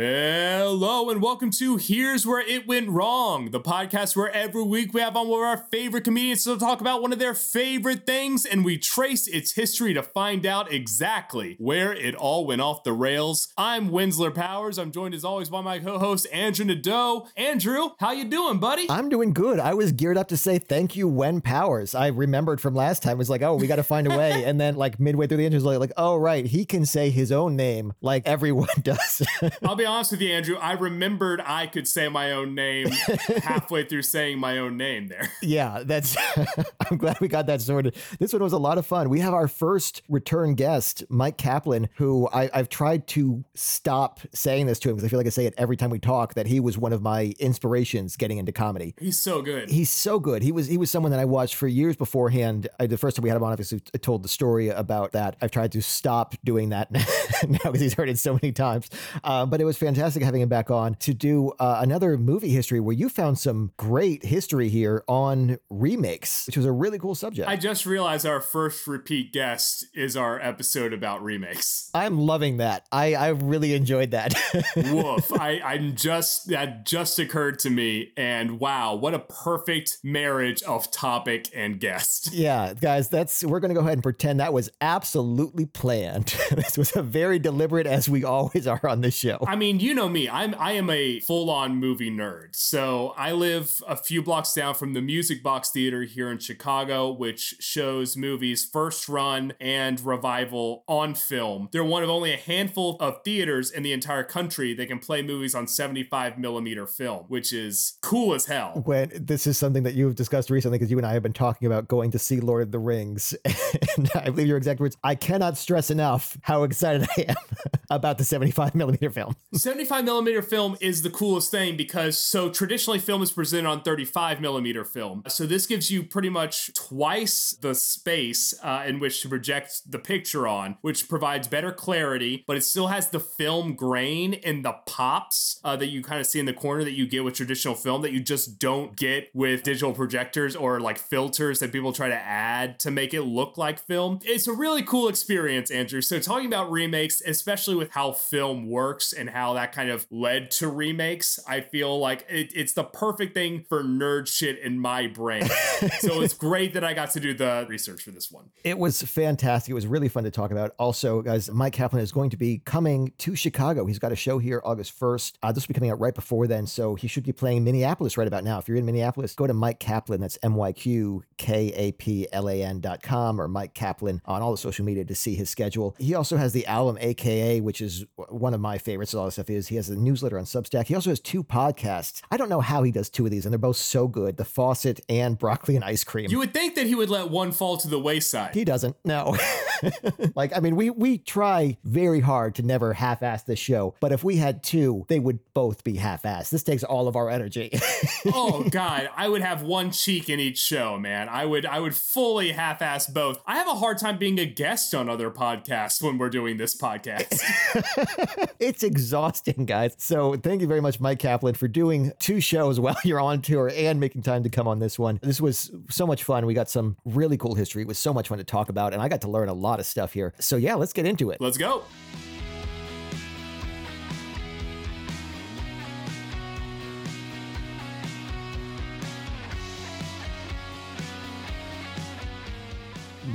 Hello and welcome to Here's Where It Went Wrong, the podcast where every week we have on one of our favorite comedians to talk about one of their favorite things and we trace its history to find out exactly where it all went off the rails. I'm Winsler Powers. I'm joined as always by my co-host Andrew Nadeau. Andrew, how you doing, buddy? I'm doing good. I was geared up to say thank you, Wen Powers. I remembered from last time. Was like, oh, we got to find a way. and then like midway through the interview, like, like, oh right, he can say his own name like everyone does. I'll be honest with you, Andrew. I remembered I could say my own name halfway through saying my own name there. Yeah, that's. I'm glad we got that sorted. This one was a lot of fun. We have our first return guest, Myq Kaplan, who I, have tried to stop saying this to him because I feel like I say it every time we talk. That he was one of my inspirations getting into comedy. He's so good. He's so good. He was he was someone that I watched for years beforehand. I, the first time we had him on, obviously, I told the story about that. I've tried to stop doing that now because he's heard it so many times. Uh, but it was fantastic having him back on to do uh, another movie history where you found some great history here on remakes, which was a really cool subject. I just realized our first repeat guest is our episode about remakes. I'm loving that. I, I really enjoyed that. Woof. I, I'm just, that just occurred to me. And wow, what a perfect marriage of topic and guest. Yeah, guys, that's, we're going to go ahead and pretend that was absolutely planned. this was a very deliberate, as we always are on this show. I mean, you know me. I'm I am a full-on movie nerd. So I live a few blocks down from the Music Box Theater here in Chicago, which shows movies first run and revival on film. They're one of only a handful of theaters in the entire country that can play movies on 75 millimeter film, which is cool as hell. When this is something that you've discussed recently, because you and I have been talking about going to see Lord of the Rings, and I believe your exact words. I cannot stress enough how excited I am about the 75 millimeter film. 75 millimeter film is the coolest thing because so traditionally film is presented on 35 millimeter film. So this gives you pretty much twice the space uh, in which to project the picture on, which provides better clarity, but it still has the film grain and the pops uh, that you kind of see in the corner that you get with traditional film that you just don't get with digital projectors or like filters that people try to add to make it look like film. It's a really cool experience, Andrew. So talking about remakes, especially with how film works and how that kind of led to remakes. I feel like it, it's the perfect thing for nerd shit in my brain. so it's great that I got to do the research for this one. It was fantastic. It was really fun to talk about. Also, guys, Myq Kaplan is going to be coming to Chicago. He's got a show here August 1st. Uh, this will be coming out right before then. So he should be playing Minneapolis right about now. If you're in Minneapolis, go to Myq Kaplan. That's M Y Q K A P L A N dot com or Myq Kaplan on all the social media to see his schedule. He also has the album AKA, which is one of my favorites. Stuff is he has a newsletter on Substack. He also has two podcasts. I don't know how he does two of these, and they're both so good The Faucet and Broccoli and Ice Cream. You would think that he would let one fall to the wayside. He doesn't, no. like, I mean, we, we try very hard to never half ass this show, but if we had two, they would both be half assed. This takes all of our energy. oh, God. I would have one cheek in each show, man. I would, I would fully half ass both. I have a hard time being a guest on other podcasts when we're doing this podcast. it's exhausting, guys. So thank you very much, Myq Kaplan, for doing two shows while you're on tour and making time to come on this one. This was so much fun. We got some really cool history. It was so much fun to talk about, and I got to learn a lot of stuff here. So yeah, let's get into it. Let's go.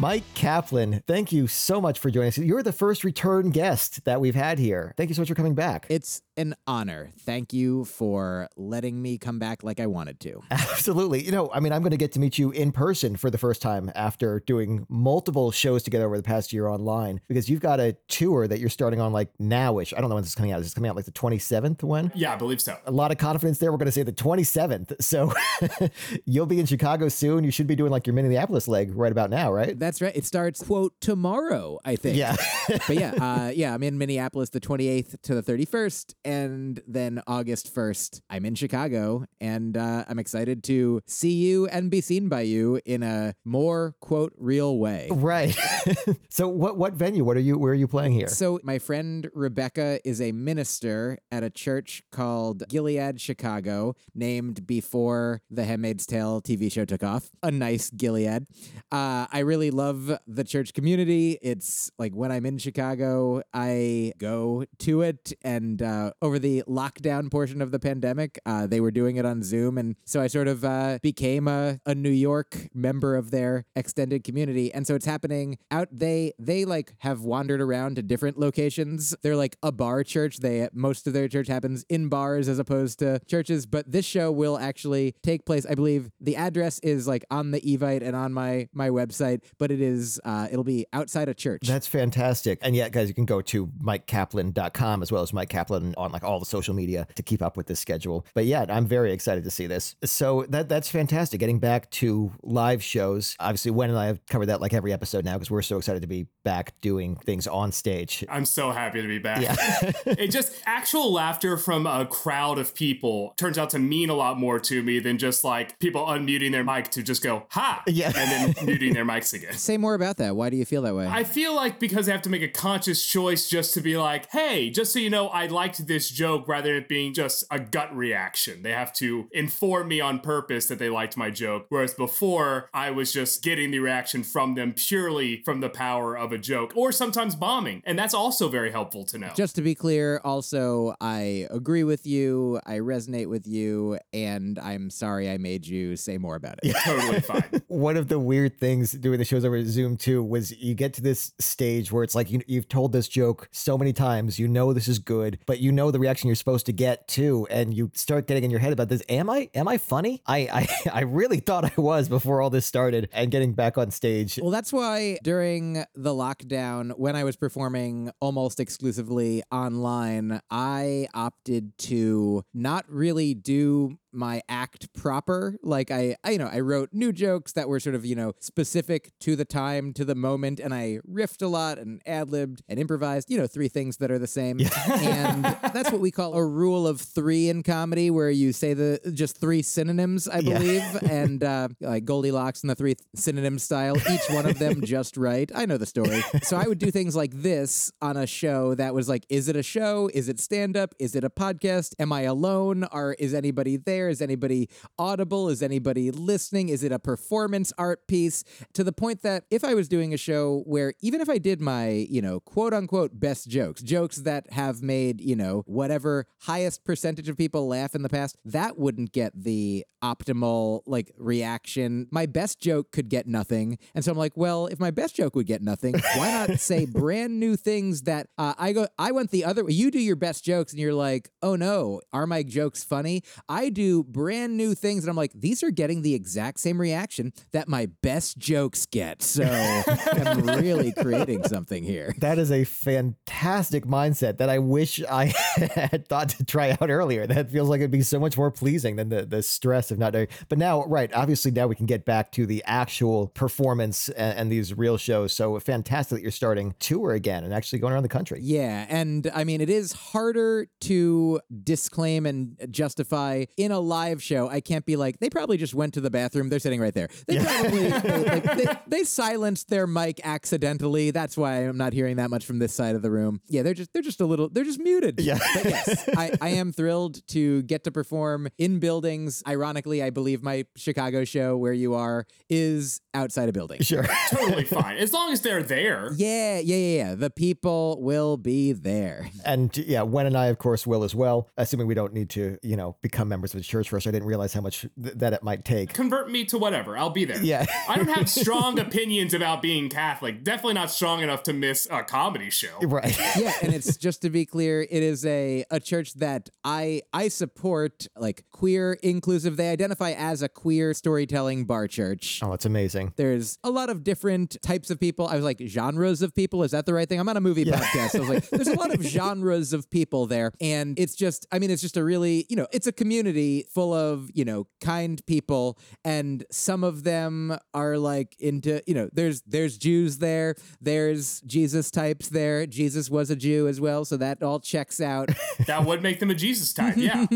Myq Kaplan, thank you so much for joining us. You're the first return guest that we've had here. Thank you so much for coming back. It's an honor. Thank you for letting me come back like I wanted to. Absolutely. You know, I mean, I'm going to get to meet you in person for the first time after doing multiple shows together over the past year online because you've got a tour that you're starting on like nowish. I don't know when this is coming out. Is this coming out like the 27th one? Yeah, I believe so. A lot of confidence there. We're going to say the 27th. So you'll be in Chicago soon. You should be doing like your Minneapolis leg right about now, right? That's right. It starts, quote, tomorrow, I think. Yeah. but yeah, uh, yeah, I'm in Minneapolis the 28th to the 31st. And then August 1st, I'm in Chicago. And uh, I'm excited to see you and be seen by you in a more, quote, real way. Right. so what what venue? What are you where are you playing here? So my friend Rebecca is a minister at a church called Gilead Chicago, named before the Handmaid's Tale TV show took off. A nice Gilead. Uh, I really love the church community. It's like when I'm in Chicago, I go to it. And uh, over the lockdown portion of the pandemic, uh, they were doing it on Zoom, and so I sort of uh, became a, a New York member of their extended community. And so it's happening out. They they like have wandered around to different locations. They're like a bar church. They most of their church happens in bars as opposed to churches. But this show will actually take place. I believe the address is like on the Evite and on my my website, but it is uh, it'll be outside a church. That's fantastic. And yeah, guys, you can go to myqkaplan.com as well as Myq Kaplan on like all the social media to keep up with this schedule. But yeah, I'm very excited to see this. So that that's fantastic. Getting back to live shows. Obviously, Wen and I have covered that like every episode now because we're so excited to be back doing things on stage. I'm so happy to be back. Yeah. it just actual laughter from a crowd of people turns out to mean a lot more to me than just like people unmuting their mic to just go ha Yeah. and then muting their mics again. Say more about that. Why do you feel that way? I feel like because they have to make a conscious choice just to be like, hey, just so you know, I liked this joke rather than it being just a gut reaction. They have to inform me on purpose that they liked my joke. Whereas before, I was just getting the reaction from them purely from the power of a joke or sometimes bombing. And that's also very helpful to know. Just to be clear, also, I agree with you. I resonate with you. And I'm sorry I made you say more about it. totally fine. One of the weird things doing the shows over Zoom too was you get to this stage where it's like you, you've told this joke so many times, you know this is good, but you know the reaction you're supposed to get too, and you start getting in your head about this. Am I am I funny? I I, I really thought I was before all this started, and getting back on stage. Well, that's why during the lockdown, when I was performing almost exclusively online, I opted to not really do my act proper. Like I, I you know i wrote new jokes that were sort of you know specific to the time to the moment and i riffed a lot and ad-libbed and improvised you know three things that are the same. And that's what we call a rule of three in comedy where you say the just three synonyms i Yeah. believe and uh, like goldilocks and the three synonym style each one of them just right. I know the story. So i would do things like this on a show that was like is it a show? Is it stand-up? Is it a podcast? Am i alone? Or is anybody there is anybody audible? Is anybody listening? Is it a performance art piece? To the point that if i was doing a show where even if i did my you know quote unquote best jokes jokes that have made you know whatever highest percentage of people laugh in the past that wouldn't get the optimal like reaction. My best joke could get nothing. And so i'm like well if my best joke would get nothing why not say brand new things that uh, i go i went the other way you do your best jokes and you're like oh no are my jokes funny? I do brand new things and i'm like these are getting the exact same reaction that my best jokes get so i'm really creating something here That is a fantastic mindset that I wish I had thought to try out earlier. That feels like it'd be so much more pleasing than the, the stress of not doing. But now, right, obviously now we can get back to the actual performance and, and these real shows. So fantastic that you're starting tour again and actually going around the country. Yeah, and I mean, it is harder to disclaim and justify in a live show. I can't be like, they probably just went to the bathroom. They're sitting right there. They probably they, like, they, they silenced their mic accidentally. That's why I'm not hearing that much from this side of the room. Yeah, they're just they're just a little they're just muted. Yeah. but yes, I, I am thrilled to get to perform in buildings. Ironically, I believe my Chicago show where you are is outside a building. Sure. totally fine. As long as they're there. Yeah, yeah, yeah, yeah. The people will be there. And yeah, Wen and I, of course, will as well, assuming we don't need to, you know, become members of the church first. I didn't realize how much th- that it might take. Convert me to whatever. I'll be there. Yeah. I don't have strong opinions about being Catholic. Definitely not strong enough to miss a comedy show. Right. yeah, and it's just to be clear, it is a a church that I I support like queer inclusive. They identify as a queer storytelling bar church. Oh, it's amazing. There's a lot of different types of people. I was like, genres of people. Is that the right thing? I'm on a movie podcast. So I was like, there's a lot of genres of people there. And it's just, I mean, it's just a really, you know, it's a community full of, you know, kind people. And some of them are like into, you know, there's there's Jews there, there's Jesus types there. Jesus was a Jew as well. So that all checks out. That would make them a Jesus type. Yeah.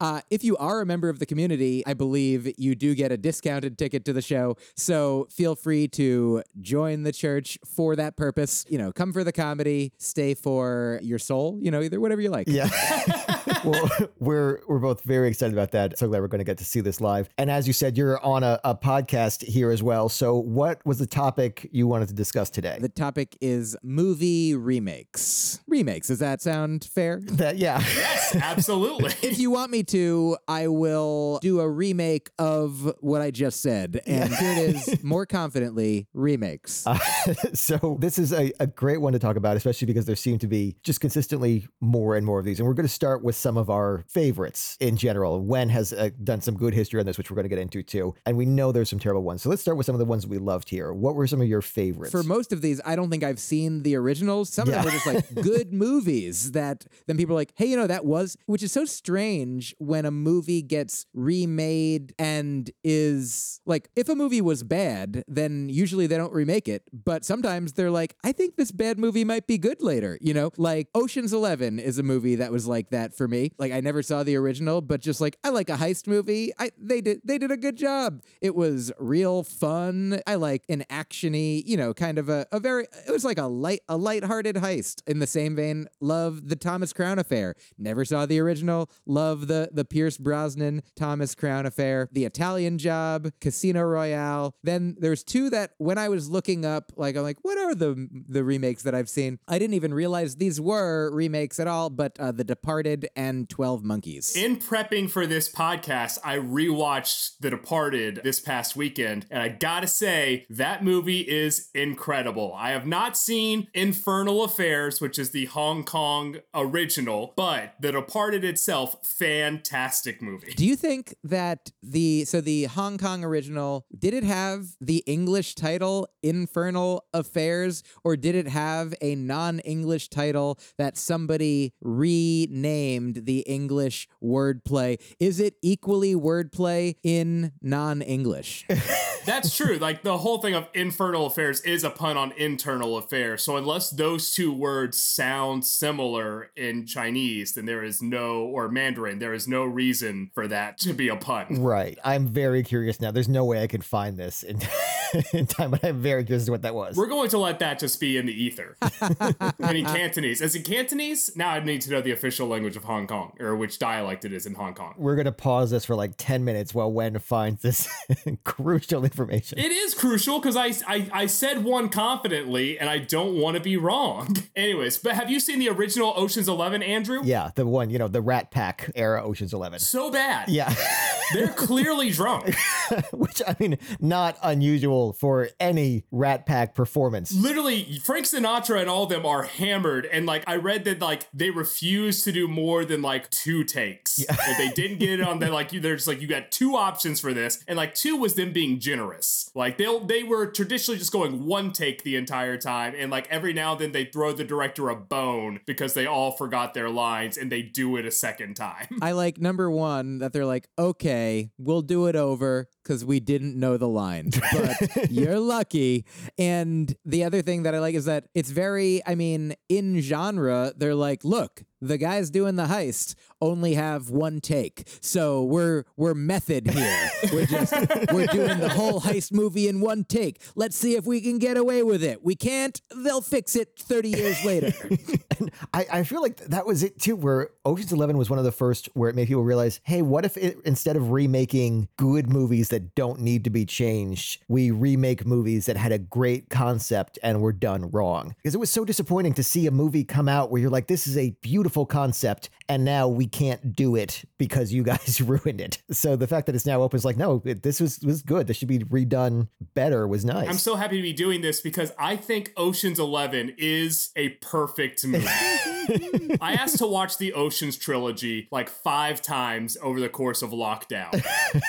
Uh, if you are a member of the community, I believe you do get a discounted ticket to the show. So feel free to join the church for that purpose. You know, come for the comedy, stay for your soul, you know, either whatever you like. Yeah. well, we're we're both very excited about that. So glad we're going to get to see this live. And as you said, you're on a, a podcast here as well. So what was the topic you wanted to discuss today? The topic is movie remakes. Remakes. Does that sound fair? that yeah. Yes, absolutely. If you want me to, I will do a remake of what I just said. And here it is, more confidently, remakes. Uh, so this is a, a great one to talk about, especially because there seem to be just consistently more and more of these. And we're going to start with some of our favorites in general. Wen has uh, done some good history on this, which we're going to get into too. And we know there's some terrible ones. So let's start with some of the ones we loved here. What were some of your favorites? For most of these, I don't think I've seen the originals. Some Yeah. of them were just like good movies that then people are like, hey, you know, that was, which is so strange when a movie gets remade and is like, if a movie was bad, then usually they don't remake it. But sometimes they're like, I think this bad movie might be good later. You know, like Ocean's Eleven is a movie that was like that for me. Like I never saw the original, but just like I like a heist movie. I they did they did a good job. It was real fun. I like an actiony, you know, kind of a, a very it was like a light a lighthearted heist. In the same vein, love the Thomas Crown affair. Never saw the original. Love the the Pierce Brosnan Thomas Crown affair. The Italian Job, Casino Royale. Then there's two that when I was looking up, like I'm like, what are the the remakes that I've seen? I didn't even realize these were remakes at all. But uh, The Departed and Twelve Monkeys. In prepping for this podcast, I rewatched The Departed this past weekend, and I gotta say, that movie is incredible. I have not seen Infernal Affairs, which is the Hong Kong original, but The Departed itself, fantastic movie. Do you think that the so the Hong Kong original did it have the English title Infernal Affairs or did it have a non-English title that somebody renamed the English wordplay? Is it equally wordplay in non-English? That's true. Like the whole thing of infernal affairs is a pun on internal affairs. So unless those two words sound similar in Chinese, then there is no or Mandarin, there is no reason for that to be a pun. right. I'm very curious now. There's no way I can find this in, in time, but I'm very curious to what that was. We're going to let that just be in the ether. and in Cantonese. Is it Cantonese? Now I need to know the official language of Hong Kong or which dialect it is in Hong Kong. We're going to pause this for like 10 minutes while Wen finds this crucial information. It is crucial because I, I I said one confidently and I don't want to be wrong. Anyways, but have you seen the original Ocean's Eleven, Andrew? yeah, the one, you know, the Rat Pack era Ocean's 11. So bad. Yeah. They're clearly drunk. Which I mean, not unusual for any Rat Pack performance. Literally, Frank Sinatra and all of them are hammered. And like, I read that like they refused to do more than like two takes. Yeah. If they didn't get it on, they like you. There's like you got two options for this, and like two was them being generous generous. Like they they were traditionally just going one take the entire time, and like every now and then they throw the director a bone because they all forgot their lines, and they do it a second time. I like number one that they're like, okay, we'll do it over because we didn't know the lines, but you're lucky. And the other thing that I like is that it's very, I mean, in genre, they're like, look, the guys doing the heist only have one take. So we're we're method here. We're just we're doing the whole heist movie in one take. Let's see if we can get away with it. We can't, they'll fix it 30 years later. And I, I feel like that was it too, where Ocean's Eleven was one of the first where it made people realize, hey, what if it, instead of remaking good movies that don't need to be changed, we remake movies that had a great concept and were done wrong? Because it was so disappointing to see a movie come out where you're like, this is a beautiful concept, and now we can't do it because you guys ruined it. So the fact that it's now open is like, no, it, this was was good. This should be redone better. Was nice. I'm so happy to be doing this because I think Ocean's Eleven is a perfect movie. I asked to watch the Ocean's trilogy like five times over the course of lockdown.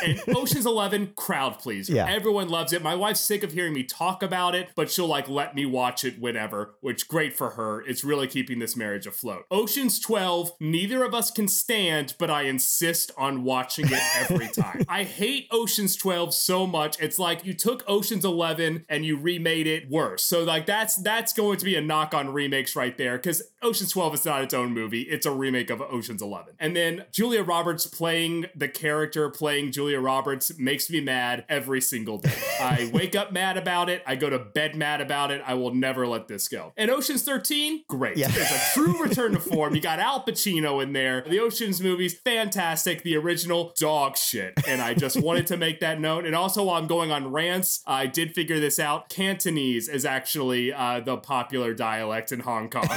and Ocean's Eleven, crowd pleaser. Yeah. Everyone loves it. My wife's sick of hearing me talk about it, but she'll like let me watch it whenever, which great for her. It's really keeping this marriage afloat. Ocean's 12, neither of us can stand, but I insist on watching it every time. I hate Ocean's 12 so much. It's like you took Ocean's 11 and you remade it worse. So like that's that's going to be a knock on remakes right there cuz Ocean's 12 is not its own movie. It's a remake of Ocean's 11. And then Julia Roberts playing the character playing Julia Roberts makes me mad every single day. I wake up mad about it. I go to bed mad about it. I will never let this go. And Ocean's 13, great. Yeah. It's a true return to form. You got Al Pacino in there. The Ocean's movies, fantastic. The original, dog shit. And I just wanted to make that note. And also, while I'm going on rants, I did figure this out. Cantonese is actually uh, the popular dialect in Hong Kong.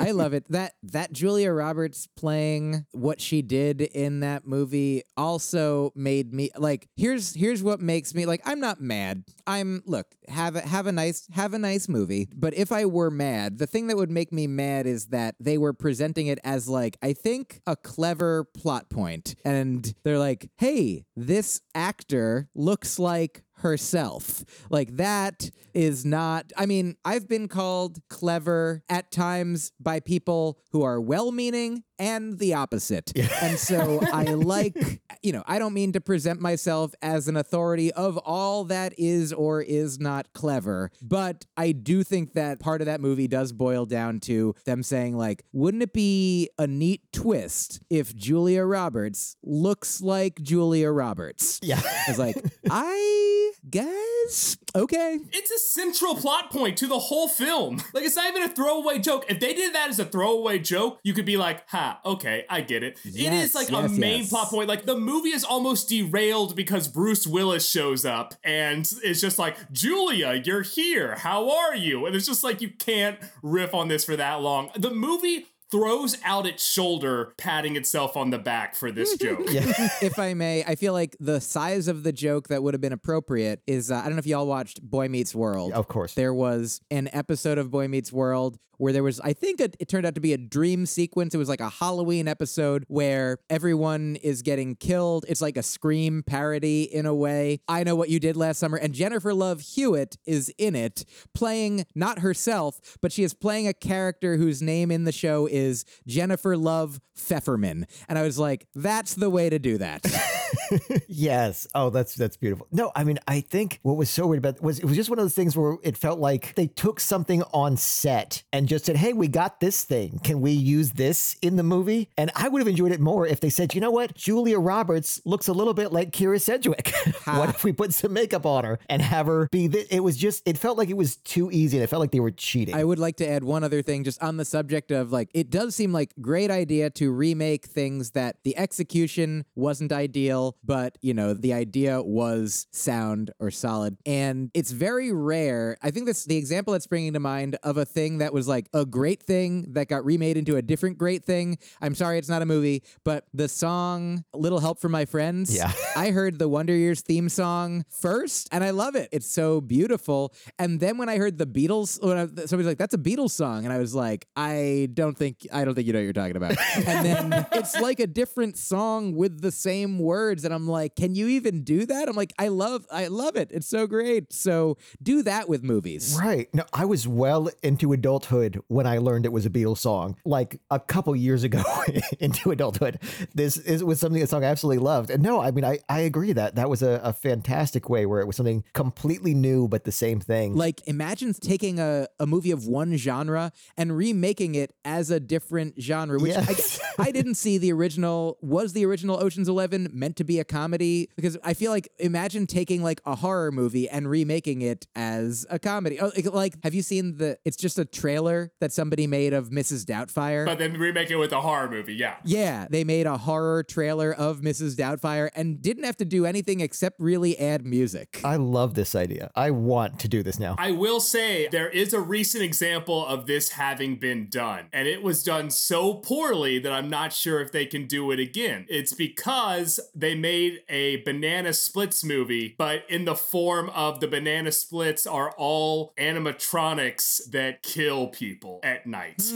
I love it. That that Julia Roberts playing what she did in that movie also made me like here's here's what makes me like I'm not mad. I'm look, have a have a nice have a nice movie, but if I were mad, the thing that would make me mad is that they were presenting it as like I think a clever plot point and they're like, "Hey, this actor looks like herself. Like that is not I mean, I've been called clever at times by people who are well-meaning and the opposite. And so I like, you know, I don't mean to present myself as an authority of all that is or is not clever, but I do think that part of that movie does boil down to them saying like, wouldn't it be a neat twist if Julia Roberts looks like Julia Roberts? yeah. It's like, I guess okay. it's a central plot point to the whole film. Like, it's not even a throwaway joke. If they did that as a throwaway joke, you could be like, ha, okay, I get it. it Yes, is like yes, a main yes. plot point. Like, the movie is almost derailed because Bruce Willis shows up and it's just like, Julia, you're here. How are you? And it's just like, you can't riff on this for that long. The movie throws out its shoulder, patting itself on the back for this joke. if I may, I feel like the size of the joke that would have been appropriate is uh, I don't know if y'all watched Boy Meets World. Of course. There was an episode of Boy Meets World where there was, I think it, it turned out to be a dream sequence. It was like a Halloween episode where everyone is getting killed. It's like a Scream parody in a way. I Know What You Did Last Summer. And Jennifer Love Hewitt is in it, playing not herself, but she is playing a character whose name in the show is Jennifer Love Pfefferman. And I was like, that's the way to do that. yes. Oh, that's that's beautiful. No, I mean, I think what was so weird about it was it was just one of those things where it felt like they took something on set and just said, "Hey, we got this thing. Can we use this in the movie?" And I would have enjoyed it more if they said, "You know what? Julia Roberts looks a little bit like Kyra Sedgwick. what if we put some makeup on her and have her be this?" It was just it felt like it was too easy and it felt like they were cheating. I would like to add one other thing just on the subject of like it does seem like great idea to remake things that the execution wasn't ideal, but you know, the idea was sound or solid. And it's very rare. I think that's the example that's bringing to mind of a thing that was like a great thing that got remade into a different great thing. I'm sorry it's not a movie, but the song Little Help from My Friends. Yeah. I heard the Wonder Years theme song first, and I love it. It's so beautiful. And then when I heard the Beatles, when I, somebody's like, "That's a Beatles song," and I was like, "I don't think I don't think you know what you're talking about." and then it's like a different song with the same words, and I'm like, "Can you even do that?" I'm like, "I love, I love it. It's so great." So do that with movies. Right. No, I was well into adulthood when I learned it was a Beatles song. Like a couple years ago into adulthood. This is was something a song I absolutely loved. And no, I mean I, I agree that that was a, a fantastic way where it was something completely new but the same thing. Like, imagine taking a, a movie of one genre and remaking it as a different genre, which Yes. guess- I didn't see the original. Was the original Ocean's Eleven meant to be be a comedy because I feel like imagine taking like a horror movie and remaking it as a comedy. Oh, like, like, have you seen the? It's just a trailer that somebody made of Mrs. Doubtfire. But then remake it with a horror movie, yeah. yeah, they made a horror trailer of Mrs. Doubtfire and didn't have to do anything except really add music. I love this idea. I want to do this now. I will say there is a recent example of this having been done, and it was done so poorly that I'm not sure if they can do it again. It's because they made a Banana Splits movie, but in the form of the Banana Splits are all animatronics that kill people at night.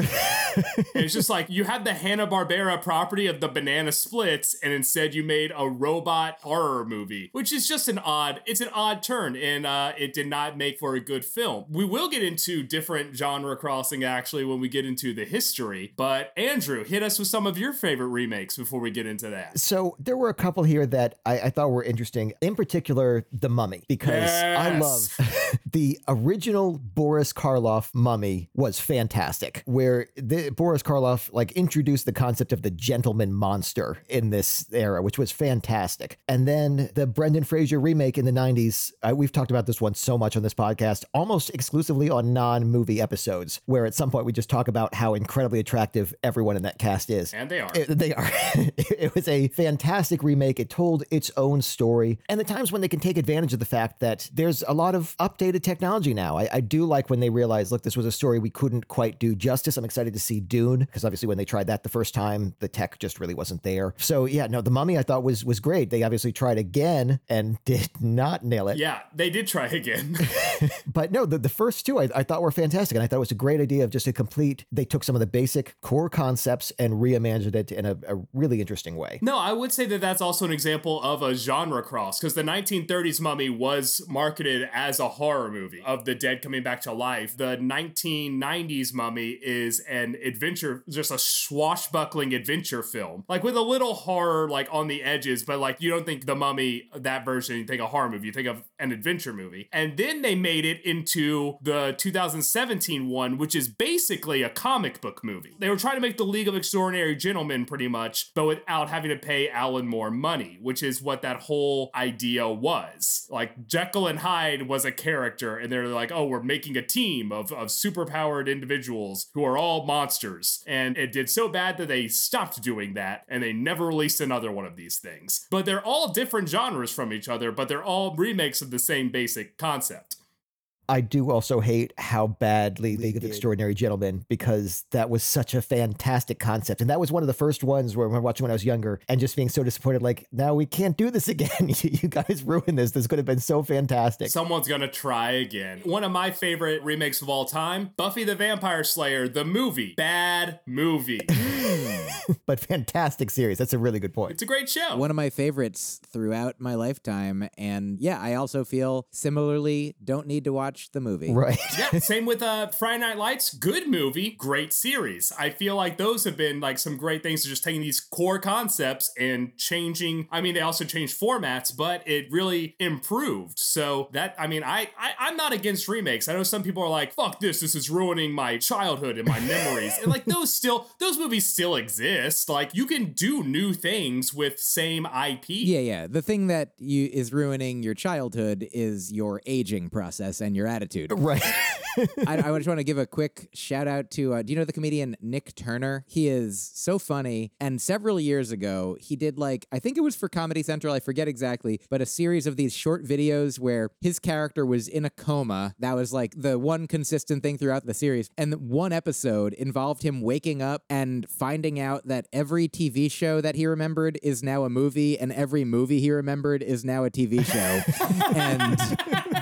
it's just like you had the Hanna-Barbera property of the Banana Splits, and instead you made a robot horror movie, which is just an odd, it's an odd turn, and uh, it did not make for a good film. We will get into different genre crossing actually when we get into the history, but Andrew, hit us with some of your favorite remakes before we get into that. So there were a couple here that I, I thought were interesting. In particular, The Mummy, because I love the original Boris Karloff Mummy was fantastic. Where the Boris Karloff like introduced the concept of the gentleman monster in this era, which was fantastic. And then the Brendan Fraser remake in the '90s. I, we've talked about this one so much on this podcast, almost exclusively on non-movie episodes, where at some point we just talk about how incredibly attractive everyone in that cast is. And they are. It- they are. it was a fantastic remake. It told its own story. And the times when they can take advantage of the fact that there's a lot of updated technology now. I, I do like when they realize, look, this was a story we couldn't quite do justice. I'm excited to see Dune because obviously when they tried that the first time, the tech just really wasn't there. So yeah, no, the Mummy I thought was was great. They obviously tried again and did not nail it. yeah, they did try again. But no, the, the first two I, I thought were fantastic. And I thought it was a great idea of just a complete, they took some of the basic core concepts and reimagined it in a, a really interesting way. No, I would say that that's also an example of a genre cross because the 1930s Mummy was marketed as a horror movie of the dead coming back to life. The 1990s Mummy is an adventure, just a swashbuckling adventure film, like with a little horror like on the edges, but like you don't think the Mummy that version, you think a horror movie, you think of an adventure movie. And then they made it into the 2017 one, which is basically a comic book movie. They were trying to make the League of Extraordinary Gentlemen pretty much, but without having to pay Alan Moore money, which is what that whole idea was. Like Jekyll and Hyde was a character, and they're like, oh, we're making a team of, of superpowered individuals who are all monsters. And it did so bad that they stopped doing that, and they never released another one of these things. But they're all different genres from each other, but they're all remakes of the same basic concept. I do also hate how badly League of did. Extraordinary Gentlemen because that was such a fantastic concept. And that was one of the first ones where I remember watching when I was younger and just being so disappointed like, now we can't do this again. you you guys ruined this. This could have been so fantastic. Someone's gonna try again. One of my favorite remakes of all time Buffy the Vampire Slayer, the movie. Bad movie. but fantastic series. That's a really good point. It's a great show. One of my favorites throughout my lifetime. And yeah, I also feel similarly don't need to watch the movie. Right. yeah, same with uh, Friday Night Lights. Good movie, great series. I feel like those have been like some great things. To just taking these core concepts and changing. I mean, they also changed formats, but it really improved. So that I mean, I, I I'm not against remakes. I know some people are like, "Fuck this! This is ruining my childhood and my memories." and like those still those movies still exist. Like you can do new things with same IP. Yeah, yeah. The thing that you is ruining your childhood is your aging process and your attitude. Right. I, I just want to give a quick shout out to uh, do you know the comedian Nick Turner? He is so funny. And several years ago, he did like, I think it was for Comedy Central, I forget exactly, but a series of these short videos where his character was in a coma. That was like the one consistent thing throughout the series. And one episode involved him waking up and finding out that every TV show that he remembered is now a movie, and every movie he remembered is now a TV show. and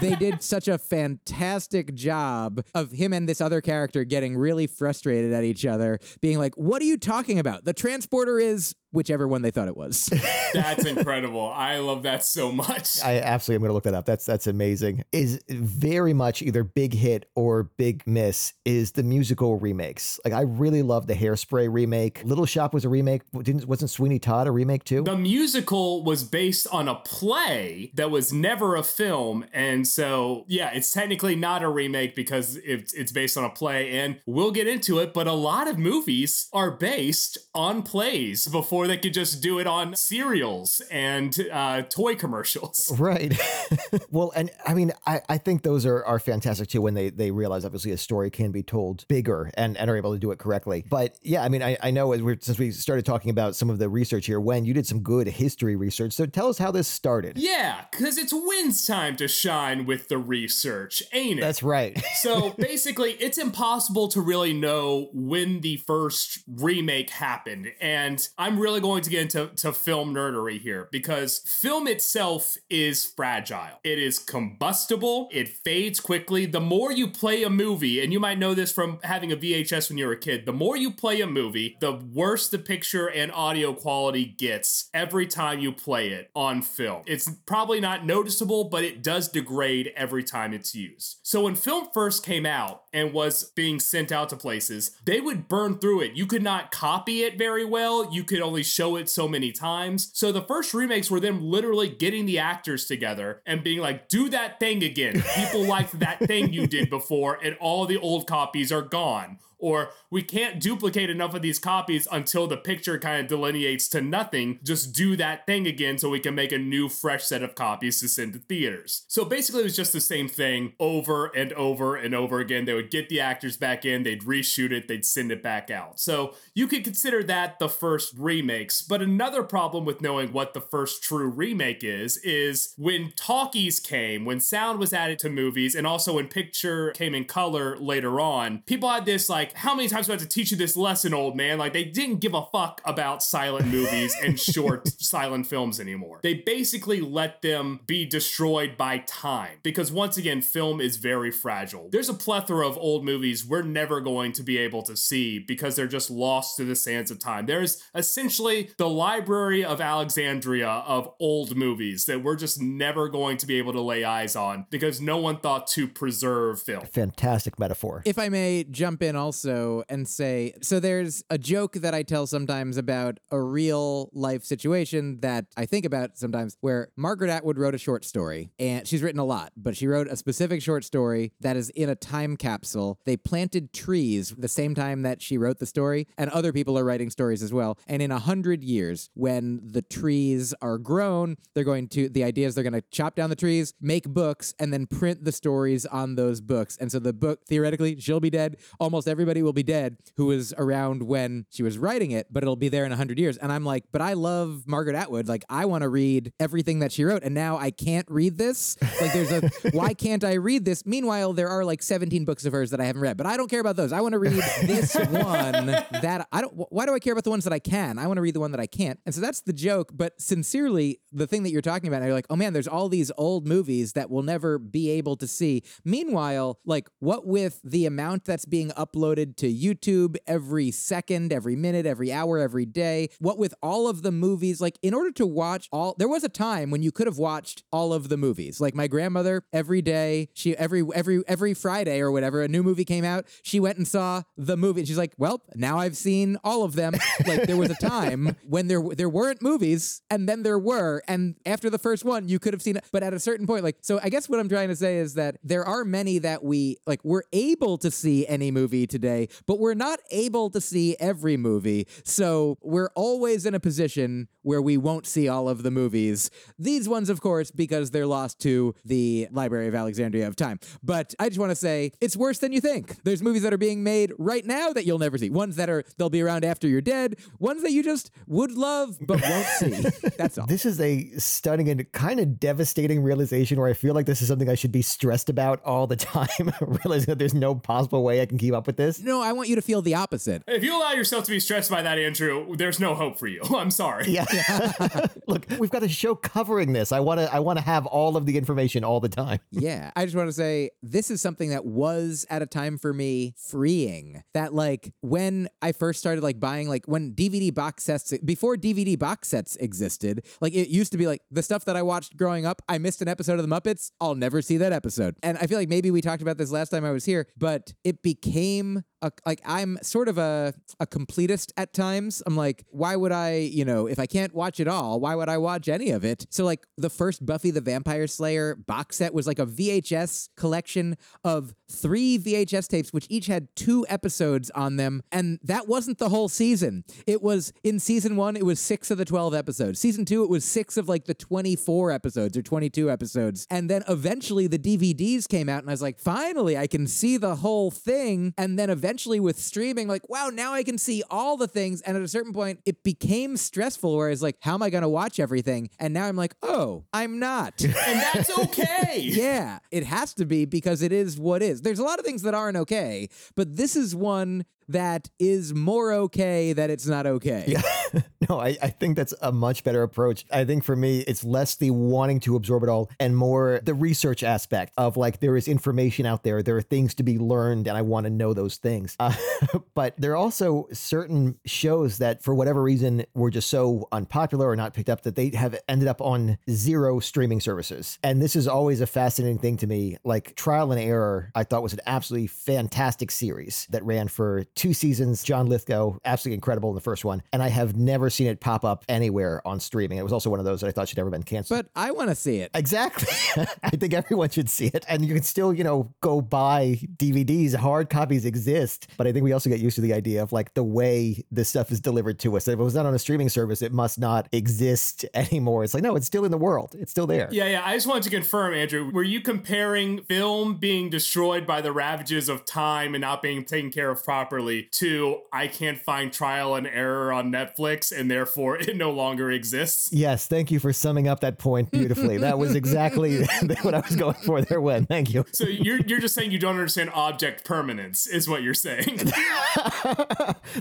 they did such a fantastic job of him and this other character getting really frustrated at each other, being like, What are you talking about? The transporter is whichever one they thought it was. That's incredible. I love that so much. I absolutely am going to look that up. That's that's amazing. Is very much either big hit or big miss is the musical remakes. Like I really love the Hairspray remake. Little Shop was a remake. Didn't wasn't Sweeney Todd a remake too? The musical was based on a play that was never a film. And so, yeah, it's technically not a remake because it's, it's based on a play. And we'll get into it, but a lot of movies are based on plays before before they could just do it on cereals and uh, toy commercials. Right. well, and I mean, I, I think those are, are fantastic too when they, they realize obviously a story can be told bigger and, and are able to do it correctly. But yeah, I mean, I, I know as we're, since we started talking about some of the research here, when you did some good history research. So tell us how this started. Yeah, because it's Wynn's time to shine with the research, ain't it? That's right. so basically, it's impossible to really know when the first remake happened. And I'm really going to get into to film nerdery here because film itself is fragile. It is combustible, it fades quickly. The more you play a movie, and you might know this from having a VHS when you were a kid, the more you play a movie, the worse the picture and audio quality gets every time you play it on film. It's probably not noticeable, but it does degrade every time it's used. So when film first came out and was being sent out to places, they would burn through it. You could not copy it very well, you could only show it so many times. So the first remakes were them literally getting the actors together and being like, do that thing again. People liked that thing you did before, and all the old copies are gone or we can't duplicate enough of these copies until the picture kind of delineates to nothing. Just do that thing again so we can make a new, fresh set of copies to send to theaters. So basically, it was just the same thing over and over and over again. They would get the actors back in, they'd reshoot it, they'd send it back out. So you could consider that the first remakes. But another problem with knowing what the first true remake is, is when talkies came, when sound was added to movies, and also when picture came in color later on, people had this like, how many times do I have to teach you this lesson, old man? Like, they didn't give a fuck about silent movies and short silent films anymore. They basically let them be destroyed by time because, once again, film is very fragile. There's a plethora of old movies we're never going to be able to see because they're just lost to the sands of time. There's essentially the Library of Alexandria of old movies that we're just never going to be able to lay eyes on because no one thought to preserve film. Fantastic metaphor. If I may jump in also and say so there's a joke that I tell sometimes about a real life situation that I think about sometimes where Margaret Atwood wrote a short story and she's written a lot, but she wrote a specific short story that is in a time capsule. They planted trees the same time that she wrote the story, and other people are writing stories as well. And in a hundred years, when the trees are grown, they're going to the idea is they're going to chop down the trees, make books, and then print the stories on those books. And so the book theoretically she'll be dead. Almost everybody will be dead who was around when she was writing it, but it'll be there in a hundred years. And I'm like, but I love Margaret Atwood. Like I want to read everything that she wrote, and now I can't read this. Like there's a why can't I read this? Meanwhile, there are like 17 books of hers that I haven't read, but I don't care about those. I want to read this one that I don't. Why do I care about the ones that I can? I want to read the one that I can't. And so that's the joke. But sincerely, the thing that you're talking about, you're like, oh man, there's all these old movies that we'll never be able to see. Meanwhile, like what with the amount that's being uploaded to YouTube every second, every minute, every hour, every day, what with all of the movies, like in order to watch all, there was a time when you could have watched all of the movies. Like my grandmother, every day, she every every every Friday or whatever, a new movie came out, she went and saw the movie. And she's like, well, now I've seen all of them. like there was a time when there there weren't movies, and then there were, and after the first one, you could have seen it. But at a certain point, like, so I guess what I'm trying to say is that there are many that we like we're able to see any movie today, but we're not able to see every movie. So we're always in a position where we won't see all of the movies. These ones, of course, because they're lost to the Library of Alexandria of time. But I just want to say it's worse than you think. There's movies that are being made right now that you'll never see. Ones that are they'll be around after you're dead. Ones that you just would love but won't see. That's all. This is a stunning and kind of devastating realization where I feel like this is something I should be stressed about all the time, realizing that there's no possible way I can keep up with this. No, I want you to feel the opposite. If you allow yourself to be stressed by that, Andrew, there's no hope for you. I'm sorry. Yeah. Look, we've got a show covering this. I want to I want to have all of the information all the time. Yeah. I just want to say this is something that was at a time for me freeing. That like when I first started like buying like when DVD box sets before DVD box sets existed, like it used to be like the stuff that I watched growing up, I missed an episode of the Muppets, I'll never see that episode. And I feel like maybe we talked about this last time I was here, but it became them a, like I'm sort of a a completist at times. I'm like, why would I, you know, if I can't watch it all, why would I watch any of it? So like the first Buffy the Vampire Slayer box set was like a VHS collection of three VHS tapes, which each had two episodes on them, and that wasn't the whole season. It was in season one, it was six of the twelve episodes. Season two, it was six of like the twenty-four episodes or twenty-two episodes, and then eventually the DVDs came out, and I was like, finally, I can see the whole thing. And then eventually with streaming, like, wow, now I can see all the things. And at a certain point, it became stressful where I was like, how am I going to watch everything? And now I'm like, oh, I'm not. and that's okay. yeah, it has to be because it is what is. There's a lot of things that aren't okay, but this is one that is more okay that it's not okay. Yeah. no, I, I think that's a much better approach. I think for me, it's less the wanting to absorb it all and more the research aspect of like there is information out there, there are things to be learned, and I want to know those things. Uh, but there are also certain shows that, for whatever reason, were just so unpopular or not picked up that they have ended up on zero streaming services. And this is always a fascinating thing to me. Like Trial and Error, I thought was an absolutely fantastic series that ran for two seasons. John Lithgow, absolutely incredible in the first one. And I have never seen it pop up anywhere on streaming. It was also one of those that I thought should never been canceled. But I want to see it. Exactly. I think everyone should see it. And you can still, you know, go buy DVDs. Hard copies exist. But I think we also get used to the idea of like the way this stuff is delivered to us. If it was not on a streaming service, it must not exist anymore. It's like, no, it's still in the world. It's still there. Yeah, yeah. I just wanted to confirm, Andrew, were you comparing film being destroyed by the ravages of time and not being taken care of properly to I can't find trial and error on Netflix and therefore it no longer exists? Yes, thank you for summing up that point beautifully. that was exactly what I was going for there, When. Thank you. So you're you're just saying you don't understand object permanence, is what you're saying.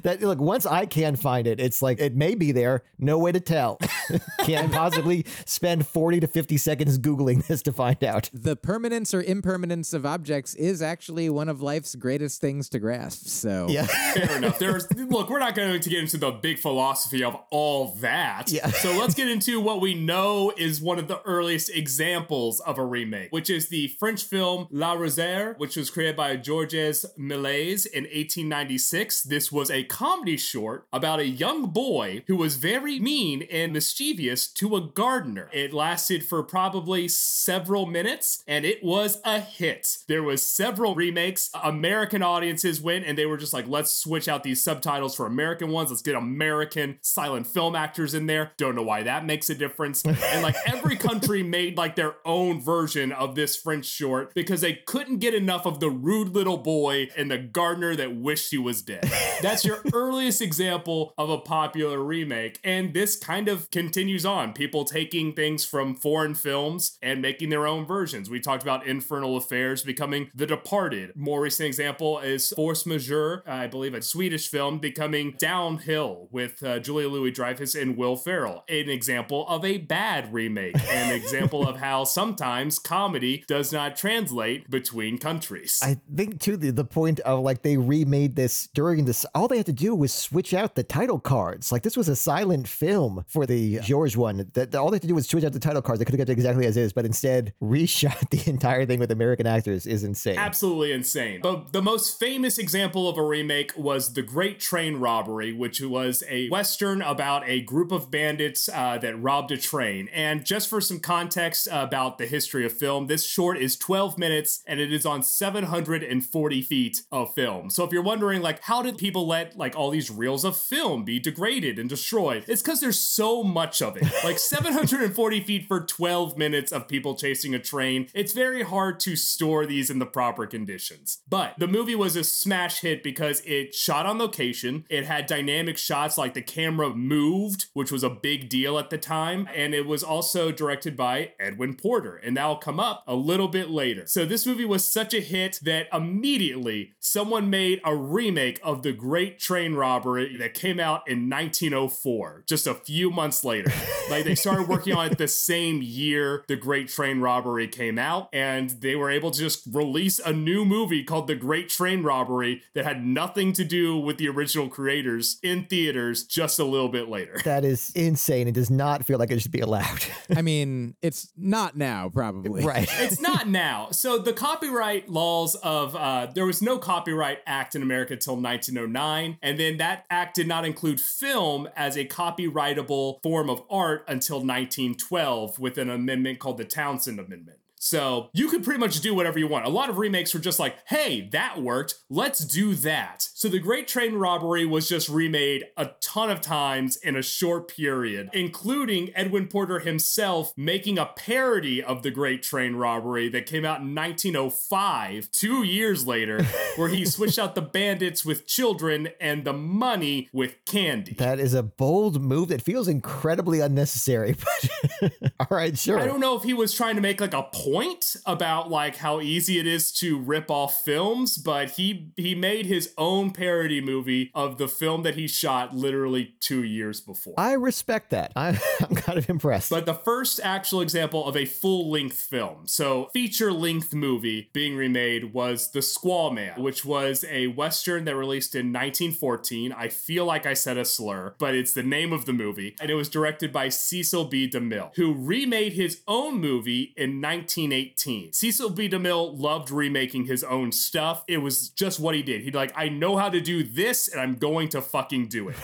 that look, once I can find it, it's like it may be there, no way to tell. Can't possibly spend 40 to 50 seconds Googling this to find out. The permanence or impermanence of objects is actually one of life's greatest things to grasp. So yeah. fair enough. There's look, we're not going to get into the big philosophy of all that. Yeah. so let's get into what we know is one of the earliest examples of a remake, which is the French film L'Arroseur, which was created by Georges Méliès in 1896. This was a comedy short about a young boy who was very mean and mischievous to a gardener. It lasted for probably several minutes and it was a hit. There was several remakes. American audiences went and they were just like, let's switch out these subtitles for American ones. Let's get American silent film actors in there. Don't know why that makes a difference. and like every country made like their own version of this French short because they couldn't get enough of the rude little boy and the gardener that wished he was dead. That's your earliest example of a popular remake. And this kind of continues on. People taking things from foreign films and making their own versions. We talked about Infernal Affairs becoming The Departed. More recent example is Force Majeure, I believe a Swedish film, becoming Downhill with uh, Julia Louis Dreyfus and Will Ferrell. An example of a bad remake. An example of how sometimes comedy does not translate between countries. I think too the, the point of like they remade this during this all they had to do was switch out the title cards. Like this was a silent film for the. George one. That all they had to do was switch out the title cards. They could have kept it exactly as is, but instead reshot the entire thing with American actors is insane. Absolutely insane. But the most famous example of a remake was The Great Train Robbery, which was a western about a group of bandits uh, that robbed a train. And just for some context about the history of film, this short is 12 minutes and it is on 740 feet of film. So if you're wondering, like, how did people let like all these reels of film be degraded and destroyed? It's because there's so much of it. Like 740 feet for 12 minutes of people chasing a train. It's very hard to store these in the proper conditions. But the movie was a smash hit because it shot on location. It had dynamic shots like the camera moved, which was a big deal at the time. And it was also directed by Edwin Porter. And that'll come up a little bit later. So this movie was such a hit that immediately someone made a remake of The Great Train Robbery that came out in 1904, just a few months later. like they started working on it the same year The Great Train Robbery came out. And they were able to just release a new movie called The Great Train Robbery that had nothing to do with the original creators in theaters just a little bit later. That is insane. It does not feel like it should be allowed. I mean, it's not now, probably. right. it's not now. So the copyright laws of uh, there was no Copyright Act in America until 1909, and then that act did not include film as a copyrightable form of art until 1912 with an amendment called the Townsend Amendment. So you could pretty much do whatever you want. A lot of remakes were just like, hey, that worked. Let's do that. So the Great Train Robbery was just remade a ton of times in a short period, including Edwin Porter himself making a parody of the Great Train Robbery that came out in 1905, two years later, where he switched out the bandits with children and the money with candy. That is a bold move that feels incredibly unnecessary. But all right, sure. I don't know if he was trying to make like a point about like how easy it is to rip off films, but he he made his own parody movie of the film that he shot literally two years before. I respect that. I, I'm kind of impressed. But the first actual example of a full length film, so feature length movie being remade, was The Squaw Man, which was a Western that released in 1914. I feel like I said a slur, but it's the name of the movie. And it was directed by Cecil B. DeMille, who remade his own movie in 1918. Cecil B. DeMille loved remaking his own stuff. It was just what he did. He'd like, I know how to do this and I'm going to fucking do it.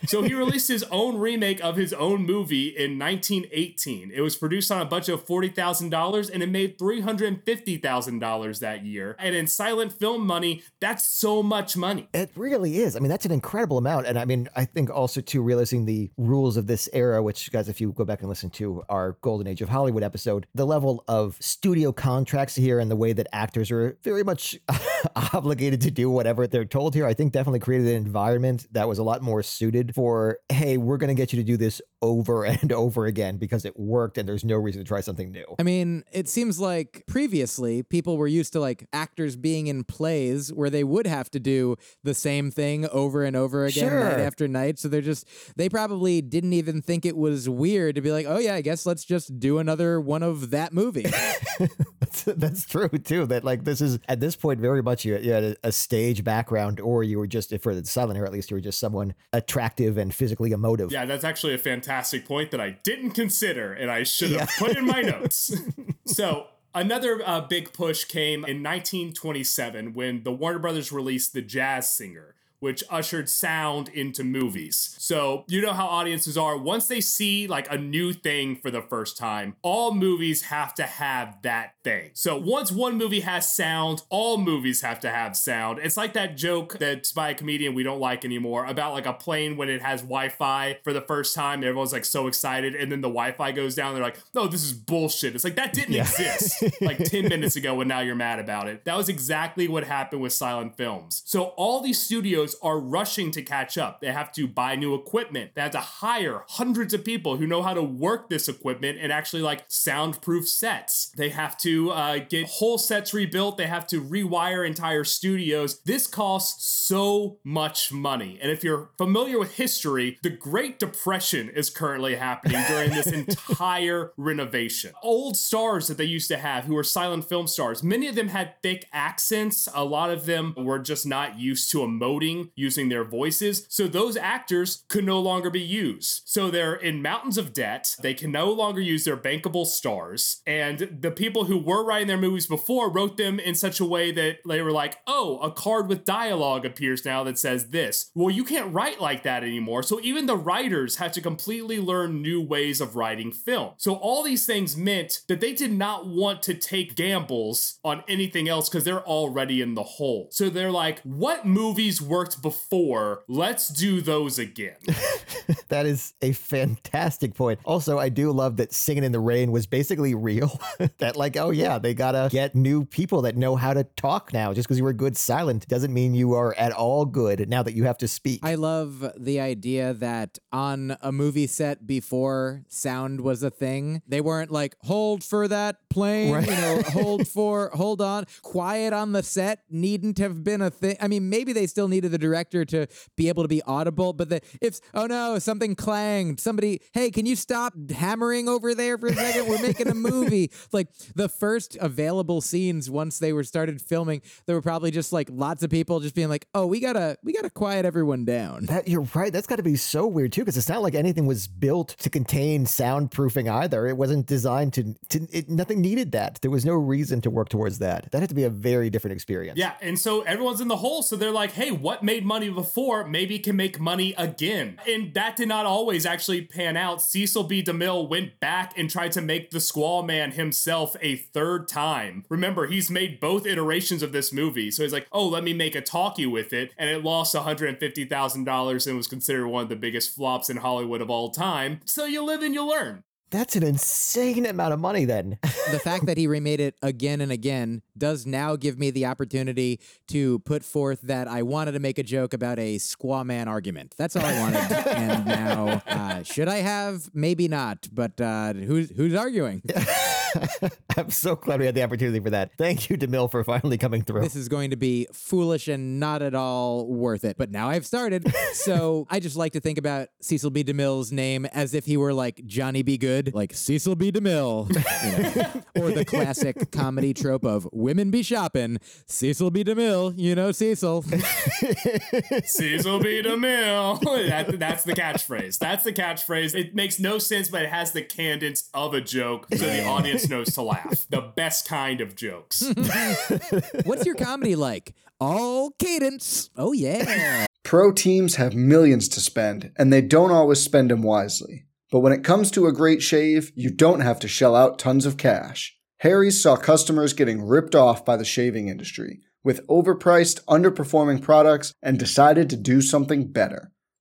so he released his own remake of his own movie in 1918. It was produced on a budget of $40,000 and it made $350,000 that year. And in silent film money, that's so much money. It really is. I mean, that's an incredible amount. And I mean, I think also too realizing the rules of this era, which guys, if you go back and listen to our Golden Age of Hollywood episode, the level of studio contracts here and the way that actors are very much obligated to do whatever they're told here, I think definitely created an environment that was a lot more suited for, hey, we're going to get you to do this over and over again because it worked and there's no reason to try something new. I mean, it seems like previously people were used to like actors being in plays where they would have to do the same thing over and over again Sure. night after night. So they're just, they probably didn't even think it was weird to be like, oh yeah, I guess let's just do another one of that movie. that's, that's true too. That like this is at this point very much you, you had a, a stage background, or you were just for the silent era at least you were just someone attractive and physically emotive. Yeah, that's actually a fantastic point that I didn't consider and I should have put in my notes. so, another uh, big push came in 1927 when the Warner Brothers released The Jazz Singer. Which ushered sound into movies. So, you know how audiences are. Once they see like a new thing for the first time, all movies have to have that thing. So, once one movie has sound, all movies have to have sound. It's like that joke that's by a comedian we don't like anymore about like a plane when it has Wi Fi for the first time. Everyone's like so excited, and then the Wi Fi goes down. They're like, no, this is bullshit. It's like that didn't Yeah. exist like 10 minutes ago, and now you're mad about it. That was exactly what happened with silent films. So, all these studios are rushing to catch up. They have to buy new equipment, they have to hire hundreds of people who know how to work this equipment and actually like soundproof sets. They have to uh, get whole sets rebuilt, they have to rewire entire studios. This costs so much money. And if you're familiar with history, the Great Depression is currently happening during this entire renovation. Old stars that they used to have who were silent film stars, many of them had thick accents. A lot of them were just not used to emoting using their voices. So those actors could no longer be used. So they're in mountains of debt. They can no longer use their bankable stars. And the people who were writing their movies before wrote them in such a way that they were like, oh, a card with dialogue appears now that says this. Well, you can't write like that anymore. So even the writers had to completely learn new ways of writing film. So all these things meant that they did not want to take gambles on anything else because they're already in the hole. So they're like, what movies worked before? Let's do those again. That is a fantastic point. Also, I do love that Singing in the Rain was basically real. that, like, oh yeah, they gotta get new people that know how to talk now. Just because you were good silent doesn't mean you are at all good now that you have to speak. I love the idea that on a movie set before sound was a thing, they weren't like, hold for that plane, Right. you know, hold for, hold on. Quiet on the set needn't have been a thing. I mean, maybe they still needed the director to be able to be audible. But the if oh no, something clanged. Somebody, hey, can you stop hammering over there for a second? We're making a movie. like the first available scenes once they were started filming, there were probably just like lots of people just being like, oh, we gotta we gotta quiet everyone down. That you're right. That's got to be so weird too, because it's not like anything was built to contain soundproofing either. It wasn't designed to. to it, nothing needed that. There was no reason to work towards that. That had to be a very different experience. Yeah, and so everyone's in the hole. So they're like, hey, what made money before maybe can make money again. And that did not always actually pan out. Cecil B. DeMille went back and tried to make the Squaw Man himself a third time. Remember, he's made both iterations of this movie. So he's like, oh, let me make a talkie with it. And it lost $150,000 and was considered one of the biggest flops in Hollywood of all time. So you live and you learn. That's an insane amount of money then. the fact that he remade it again and again does now give me the opportunity to put forth that I wanted to make a joke about a squaw man argument. That's all I wanted. and now, uh, should I have? Maybe not. But uh, who's who's arguing? I'm so glad we had the opportunity for that. Thank you, DeMille, for finally coming through. This is going to be foolish and not at all worth it. But now I've started. so I just like to think about Cecil B. DeMille's name as if he were like Johnny B. Good, like Cecil B. DeMille, you know? or the classic comedy trope of women be shopping. Cecil B. DeMille, you know Cecil. Cecil B. DeMille. that, that's the catchphrase. That's the catchphrase. It makes no sense, but it has the cadence of a joke, so the audience knows to laugh. The best kind of jokes. What's your comedy like? All cadence. Oh, yeah. Pro teams have millions to spend, and they don't always spend them wisely. But when it comes to a great shave, you don't have to shell out tons of cash. Harry's saw customers getting ripped off by the shaving industry with overpriced, underperforming products and decided to do something better.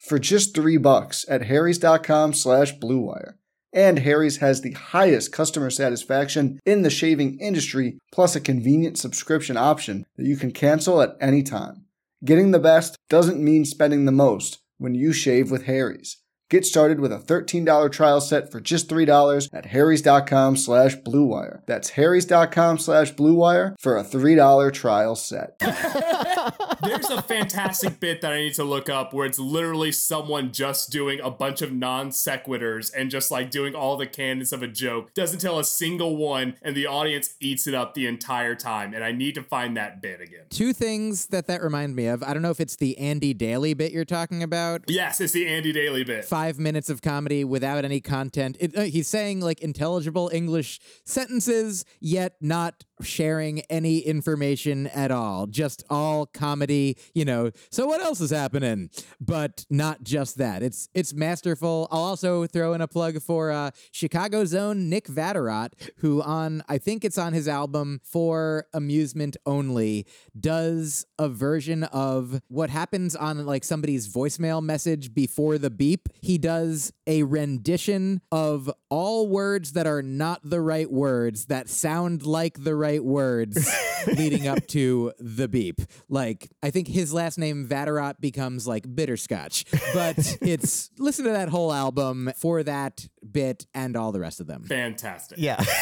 for just three bucks at harrys.com slash bluewire. And Harry's has the highest customer satisfaction in the shaving industry, plus a convenient subscription option that you can cancel at any time. Getting the best doesn't mean spending the most when you shave with Harry's. Get started with a $13 trial set for just $3 at harrys.com slash bluewire. That's harrys.com slash bluewire for a $3 trial set. There's a fantastic bit that I need to look up where it's literally someone just doing a bunch of non sequiturs and just like doing all the cadence of a joke. Doesn't tell a single one, and the audience eats it up the entire time. And I need to find that bit again. Two things that that remind me of. I don't know if it's the Andy Daly bit you're talking about. Yes, it's the Andy Daly bit. Five minutes of comedy without any content. It, uh, he's saying like intelligible English sentences, yet not sharing any information at all. Just all comedy, you know. So what else is happening? But not just that. It's it's masterful. I'll also throw in a plug for uh, Chicago's own Nick Vatterott, who on I think it's on his album for amusement only does a version of what happens on like somebody's voicemail message before the beep. He does a rendition of all words that are not the right words that sound like the right words leading up to the beep. Like, I think his last name, Vatterott, becomes like bitterscotch. But it's listen to that whole album for that bit and all the rest of them. Fantastic. Yeah.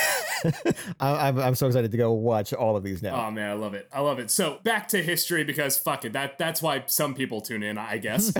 I, I'm, I'm so excited to go watch all of these now. Oh man, I love it. I love it. So back to history because fuck it. That that's why some people tune in, I guess.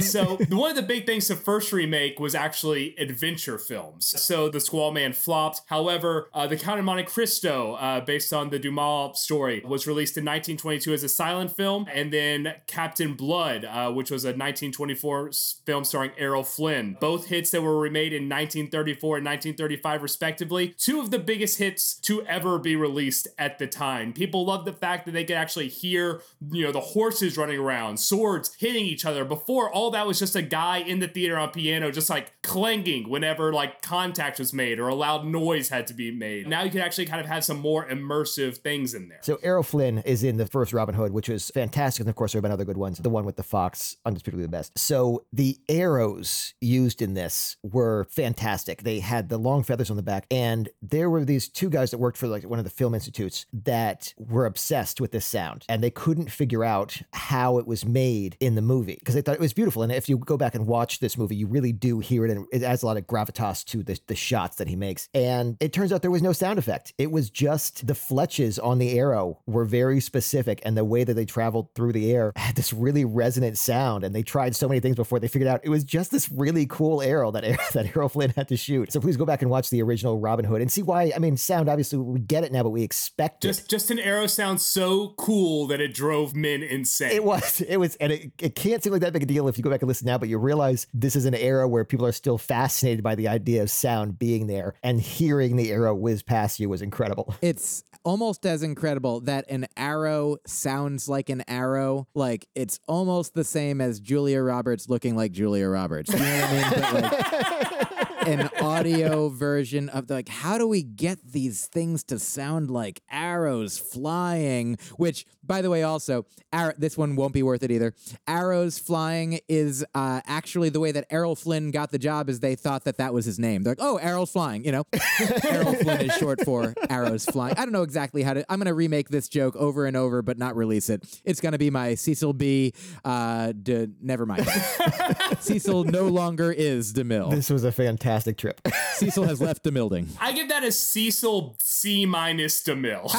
so one of the big things to first remake was actually adventure films. So the Squaw Man flopped. However, uh, the Count of Monte Cristo, uh, based on the Dumas story, was released in 1922 as a silent film, and then Captain Blood, uh, which was a 1924 film starring Errol Flynn. Both hits that were remade in 1934 and 1935, respectively. Two of the biggest biggest hits to ever be released at the time. People loved the fact that they could actually hear, you know, the horses running around, swords hitting each other. Before, all that was just a guy in the theater on piano, just like clanging whenever like contact was made or a loud noise had to be made. Now you can actually kind of have some more immersive things in there. So Errol Flynn is in the first Robin Hood, which was fantastic. And of course, there have been other good ones. The one with the fox, undisputably the best. So the arrows used in this were fantastic. They had the long feathers on the back, and there were these two guys that worked for like one of the film institutes that were obsessed with this sound, and they couldn't figure out how it was made in the movie because they thought it was beautiful. And if you go back and watch this movie, you really do hear it, and it adds a lot of gravitas to the, the shots that he makes. And it turns out there was no sound effect. It was just the fletches on the arrow were very specific, and the way that they traveled through the air had this really resonant sound. And they tried so many things before they figured out it was just this really cool arrow that that Errol Flynn had to shoot. So please go back and watch the original Robin Hood and see why. I mean, sound obviously we get it now, but we expect just it. just an arrow sounds so cool that it drove men insane. It was, it was, and it, it can't seem like that big a deal if you go back and listen now, but you realize this is an era where people are still fascinated by the idea of sound being there and hearing the arrow whiz past you was incredible. It's almost as incredible that an arrow sounds like an arrow. Like it's almost the same as Julia Roberts looking like Julia Roberts. You know what I mean? But like an audio version of the, like how do we get these things to sound like arrows flying? Which, by the way, also arrow, this one won't be worth it either. Arrows flying is uh, actually the way that Errol Flynn got the job. Is they thought that that was his name. They're like, oh, Errol's flying. You know, Errol Flynn is short for arrows flying. I don't know exactly how to. I'm gonna remake this joke over and over, but not release it. It's gonna be my Cecil B. Uh, de, never mind. Cecil no longer is DeMille. This was a fantastic trip. Cecil has left the building. I give that a Cecil C minus DeMille.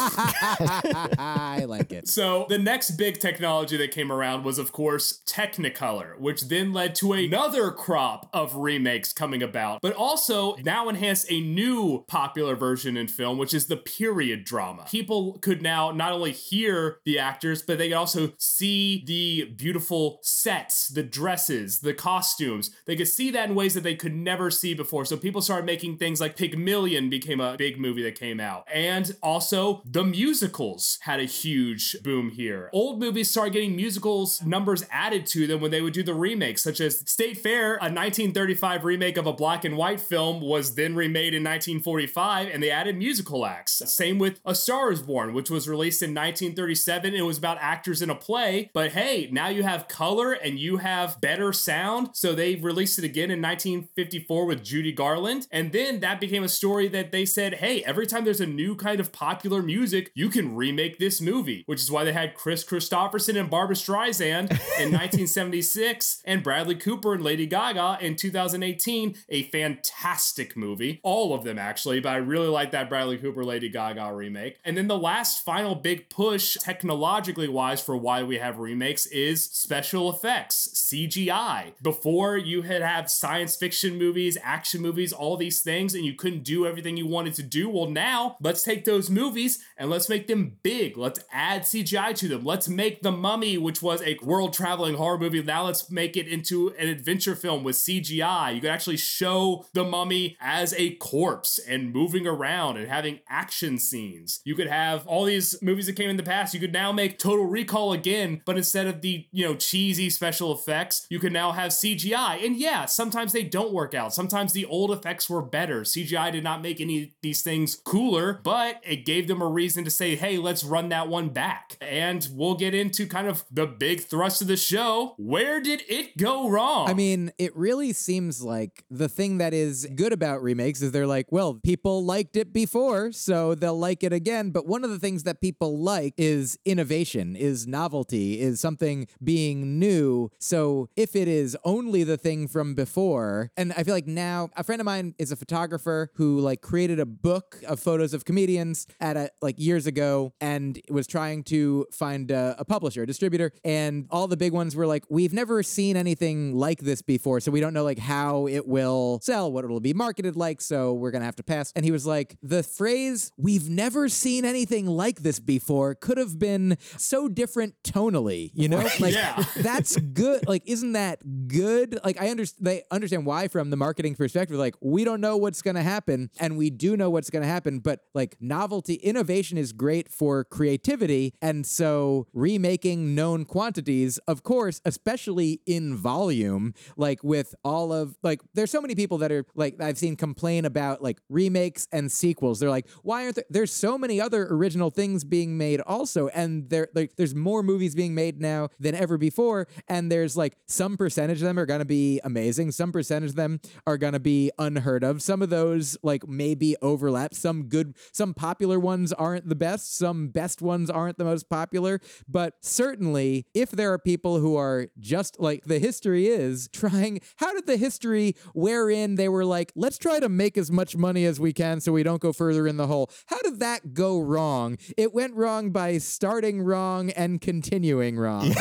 I like it. So the next big technology that came around was, of course, Technicolor, which then led to another crop of remakes coming about, but also now enhanced a new popular version in film, which is the period drama. People could now not only hear the actors, but they could also see the beautiful sets, the dresses, the costumes. They could see that in ways that they could never see before. So people started making things like Pygmalion became a big movie that came out. And also the musicals had a huge boom here. Old movies started getting musicals numbers added to them when they would do the remakes, such as State Fair, a 1935 remake of a black and white film, was then remade in 1945 and they added musical acts. Same with A Star is Born, which was released in 1937. It was about actors in a play, but hey, now you have color and you have better sound. So they released it again in 1954 with Judy Garland. And then that became a story that they said, hey, every time there's a new kind of popular music, you can remake this movie, which is why they had Kris Kristofferson and Barbra Streisand in 1976 and Bradley Cooper and Lady Gaga in 2018. A fantastic movie. All of them, actually, but I really like that Bradley Cooper Lady Gaga remake. And then the last final big push, technologically wise, for why we have remakes is special effects, CGI. Before you had have science fiction movies, action movies, all these things, and you couldn't do everything you wanted to do. Well, now let's take those movies and let's make them big. Let's add CGI to them. Let's make The Mummy, which was a world traveling horror movie, now let's make it into an adventure film with CGI. You could actually show The Mummy as a corpse and moving around and having action scenes. You could have all these movies that came in the past. You could now make Total Recall again, but instead of the, you know, cheesy special effects, you can now have CGI. And yeah, sometimes they don't work out. Sometimes the old effects were better. CGI did not make any of these things cooler, but it gave them a reason to say, hey, let's run that one back. And we'll get into kind of the big thrust of the show. Where did it go wrong? I mean, it really seems like the thing that is good about remakes is they're like, well, people liked it before, so they'll like it again. But one of the things that people like is innovation, is novelty, is something being new. So if it is only the thing from before, and I feel like now a friend of mine is a photographer who like created a book of photos of comedians at a like years ago and was trying to find a, a publisher, a distributor, and all the big ones were like, we've never seen anything like this before, so we don't know like how it will sell, what it'll be marketed like, so we're gonna have to pass. And he was like, the phrase "we've never seen anything like this before" could have been so different tonally, you know? Like Yeah. that's good. Like, isn't that good? Like, I understand they understand why from the marketing perspective perspective like we don't know what's going to happen and we do know what's going to happen but like novelty innovation is great for creativity and so remaking known quantities of course especially in volume like with all of like there's so many people that are like I've seen complain about like remakes and sequels. They're like why aren't there there's so many other original things being made also and there like there's more movies being made now than ever before and there's like some percentage of them are going to be amazing some percentage of them are going be unheard of. Some of those like maybe overlap. Some good some popular ones aren't the best. Some best ones aren't the most popular. But certainly if there are people who are just like the history is trying how did the history wherein they were like let's try to make as much money as we can so we don't go further in the hole how did that go wrong? It went wrong by starting wrong and continuing wrong.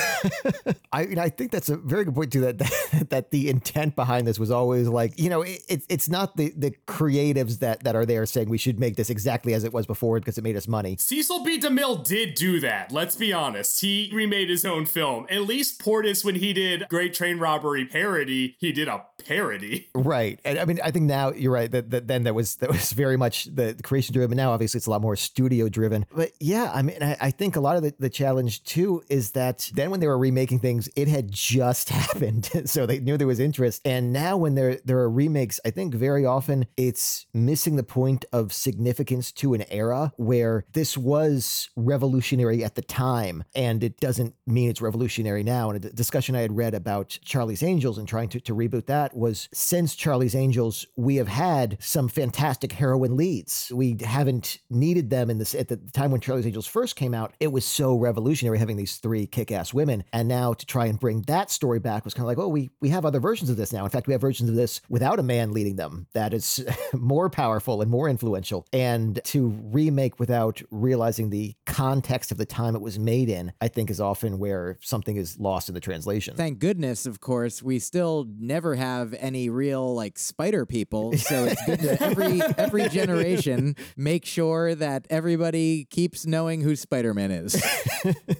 I mean, I think that's a very good point too. That, that the intent behind this was always like, you know, it, it, it's not the the creatives that that are there saying we should make this exactly as it was before because it made us money. Cecil B. DeMille did do that. Let's be honest. He remade his own film. At least Porter, when he did Great Train Robbery parody, he did a parody. Right. And I mean, I think now you're right that, that then that was that was very much the, the creation driven. Now, obviously, it's a lot more studio driven. But yeah, I mean, I, I think a lot of the, the challenge too is that then when they were remaking things, it had just happened, so they knew there was interest. And now when there there are remakes, I think very often it's missing the point of significance to an era where this was revolutionary at the time, and it doesn't mean it's revolutionary now. And a discussion I had read about Charlie's Angels and trying to, to reboot that was since Charlie's Angels, we have had some fantastic heroine leads. We haven't needed them in this at the time when Charlie's Angels first came out. It was so revolutionary having these three kick-ass women, and now to try and bring that story back was kind of like, oh, we we have other versions of this now. In fact, we have versions of this without a man leading them that is more powerful and more influential. And to remake without realizing the context of the time it was made in, I think is often where something is lost in the translation. Thank goodness, of course, we still never have any real like spider people. So it's good to every every generation make sure that everybody keeps knowing who Spider-Man is.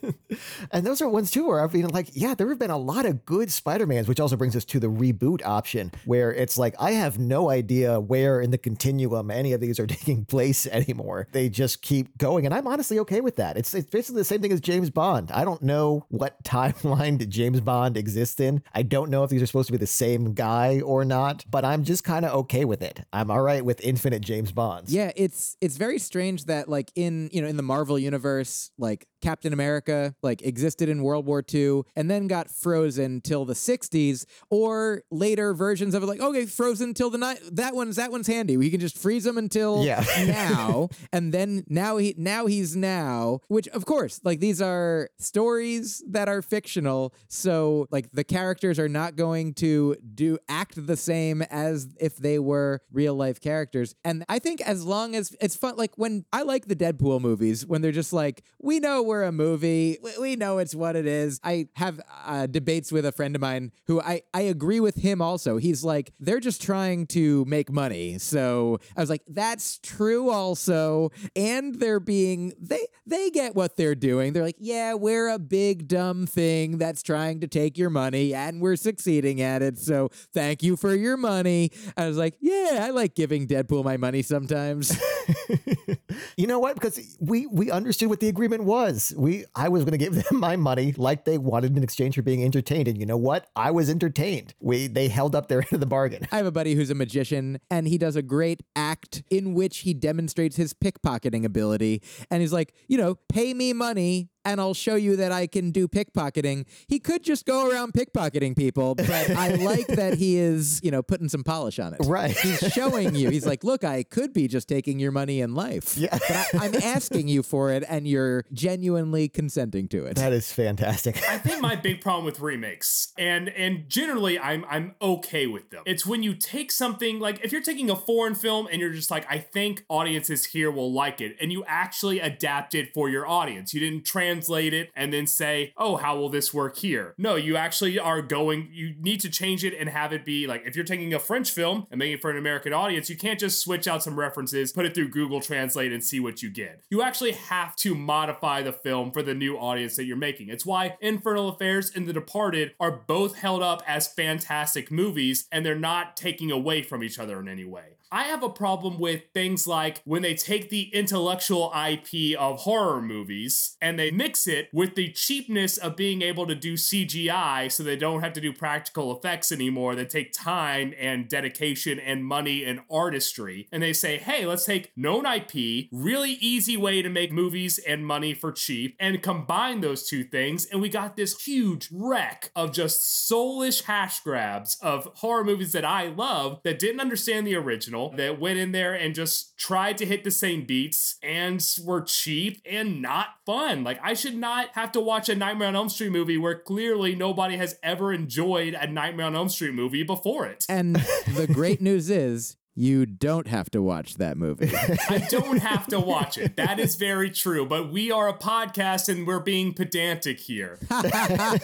and those are ones too where I've been like, yeah, there have been a lot of good Spider-Mans, which also brings us to the reboot option, where it's like, I have no idea where in the continuum any of these are taking place anymore. They just keep going. And I'm honestly okay with that. It's, it's basically the same thing as James Bond. I don't know what timeline did James Bond exist in. I don't know if these are supposed to be the same guy or not, but I'm just kind of okay with it. I'm all right with infinite James Bonds. Yeah, it's it's very strange that like in you know in the Marvel universe, like Captain America like existed in World War II and then got frozen till the 60s, or later versions of it like okay, frozen till the night. That one's that one's handy. We can just freeze him until Yeah. now, and then now he now he's now. Which of course, like these are stories that are fictional, so like the characters are not going to do act the same as if they were real life characters. And I think as long as it's fun, like when I like the Deadpool movies, when they're just like, we know we're a movie, we, we know it's what it is. I have uh, debates with a friend of mine who I, I agree with him also. He's like, they're just trying to make money. So I was like, that's true also. And they're being, they, they get what they're doing. They're like, yeah, we're a big dumb thing that's trying to take your money and we're succeeding at it. So thank you for your money. I was like, yeah, I like giving Deadpool my money sometimes. you know what? Because we we understood what the agreement was. We I was going to give them my money like they wanted in exchange for being entertained, and you know what? I was entertained. We they held up their end of the bargain. I have a buddy who's a magician and he does a great act in which he demonstrates his pickpocketing ability. And he's like, you know, pay me money and I'll show you that I can do pickpocketing. He could just go around pickpocketing people, but I like that he is, you know, putting some polish on it. Right. He's showing you. He's like, look, I could be just taking your money in life. Yeah. But I, I'm asking you for it and you're genuinely consenting to it. That is fantastic. I think my big problem with remakes, and and generally I'm I'm okay with them. It's when you take something like if you're taking a foreign film and you're just like, I think audiences here will like it, and you actually adapt it for your audience. You didn't translate it and then say, oh, how will this work here? No, you actually are going, you need to change it and have it be like if you're taking a French film and making it for an American audience, you can't just switch out some references, put it through Google Translate and see what you get. You actually have to modify the film for the new audience that you're making. It's why Infernal Affairs and The Departed are both held up as fantastic movies and they're not taking away from each other in any way. I have a problem with things like when they take the intellectual IP of horror movies and they mix it with the cheapness of being able to do CGI so they don't have to do practical effects anymore that take time and dedication and money and artistry. And they say, hey, let's take known IP, really easy way to make movies and money for cheap, and combine those two things. And we got this huge wreck of just soulish hash grabs of horror movies that I love that didn't understand the original that went in there and just tried to hit the same beats and were cheap and not fun. Like, I should not have to watch a Nightmare on Elm Street movie where clearly nobody has ever enjoyed a Nightmare on Elm Street movie before it. And the great news is you don't have to watch that movie. I don't have to watch it. That is very true. But we are a podcast and we're being pedantic here. I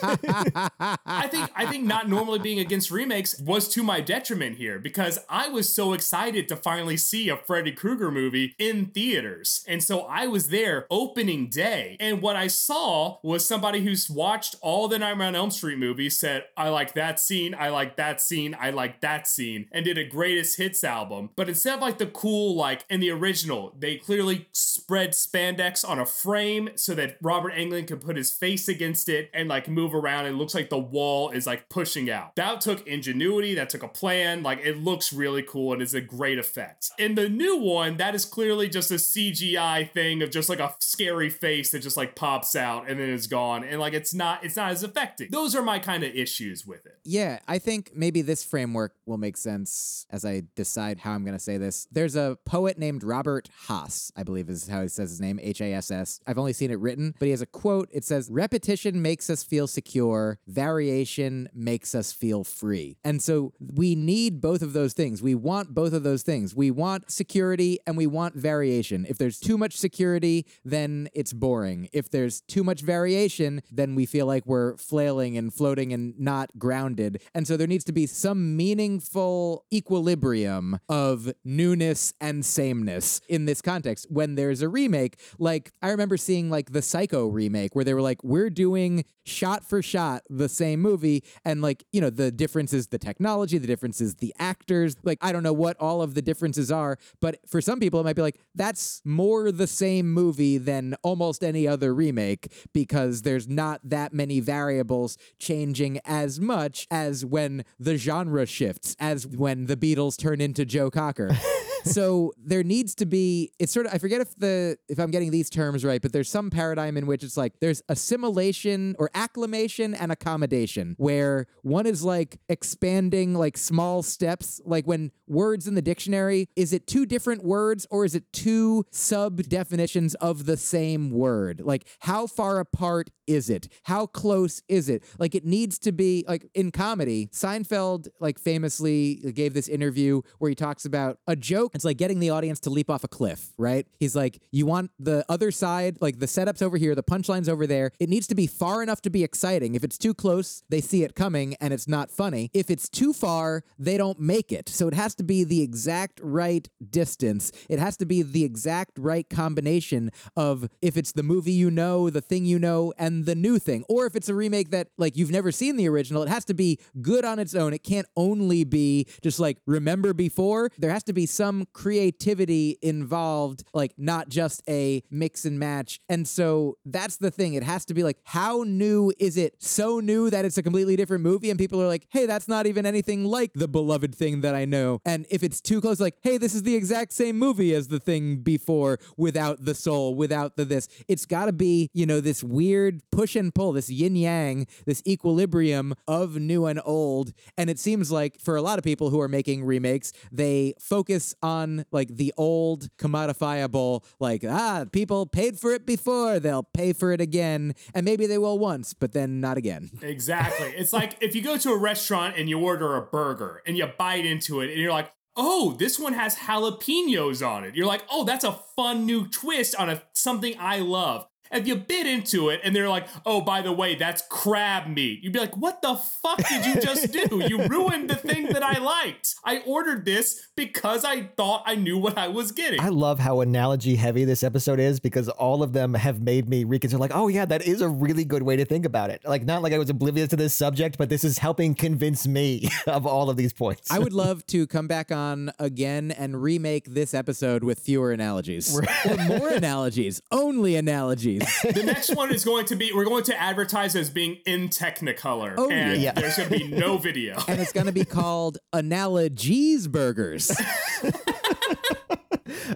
think I think not normally being against remakes was to my detriment here because I was so excited to finally see a Freddy Krueger movie in theaters. And so I was there opening day. And what I saw was somebody who's watched all the Nightmare on Elm Street movies said, I like that scene, I like that scene, I like that scene, and did a greatest hits album. But instead of like the cool, like in the original, they clearly spread spandex on a frame so that Robert Englund could put his face against it and like move around. It looks like the wall is like pushing out. That took ingenuity, that took a plan. Like it looks really cool and is a great effect. In the new one, that is clearly just a CGI thing of just like a scary face that just like pops out and then is gone. And like it's not it's not as effective. Those are my kind of issues with it. Yeah, I think maybe this framework will make sense as I decide how I'm going to say this. There's a poet named Robert Hass, I believe is how he says his name, H A S S. I've only seen it written, but he has a quote. It says, Repetition makes us feel secure, variation makes us feel free. And so we need both of those things. We want both of those things. We want security and we want variation. If there's too much security, then it's boring. If there's too much variation, then we feel like we're flailing and floating and not grounded. And so there needs to be some meaningful equilibrium of newness and sameness in this context when there's a remake. Like, I remember seeing like the Psycho remake where they were like, we're doing shot for shot the same movie. And like, you know, the difference is the technology, the difference is the actors. Like, I don't know what all of the differences are, but for some people, it might be like, that's more the same movie than almost any other remake because there's not that many variables changing as much as when the genre shifts, as when the Beatles turn into Joe Cocker. so there needs to be it's sort of I forget if the if I'm getting these terms right, but there's some paradigm in which it's like there's assimilation or acclimation and accommodation where one is like expanding like small steps like when words in the dictionary is it two different words or is it two sub definitions of the same word? Like how far apart is it? How close is it? Like it needs to be like in comedy, Seinfeld like famously gave this interview where he talks about a joke. It's like getting the audience to leap off a cliff, right? He's like, you want the other side, like the setup's over here, the punchline's over there. It needs to be far enough to be exciting. If it's too close, they see it coming and it's not funny. If it's too far, they don't make it. So it has to be the exact right distance. It has to be the exact right combination of if it's the movie you know, the thing you know, and the new thing. Or if it's a remake that like you've never seen the original, it has to be good on its own. It can't only be just like remember before. There has to be some creativity involved, like not just a mix and match. And so that's the thing. It has to be like, how new is it? So new that it's a completely different movie, and people are like, hey, that's not even anything like the beloved thing that I know. And if it's too close, like, hey, this is the exact same movie as the thing before without the soul, without the this. It's got to be, you know, this weird push and pull, this yin yang, this equilibrium of new and old. And it seems like for a lot of people who are making remakes, they focus on like the old commodifiable, like, ah, people paid for it before, they'll pay for it again. And maybe they will once, but then not again. Exactly. it's like if you go to a restaurant and you order a burger and you bite into it and you're like, oh, this one has jalapenos on it. You're like, oh, that's a fun new twist on a something I love. If you bit into it and they're like, oh, by the way, that's crab meat, you'd be like, what the fuck did you just do? You ruined the thing that I liked. I ordered this because I thought I knew what I was getting. I love how analogy heavy this episode is because all of them have made me reconsider, like, oh, yeah, that is a really good way to think about it. Like, not like I was oblivious to this subject, but this is helping convince me of all of these points. I would love to come back on again and remake this episode with fewer analogies or more analogies, only analogies. the next one is going to be we're going to advertise as being in Technicolor. Oh, and yeah. there's going to be no video. and it's going to be called Analogies Burgers.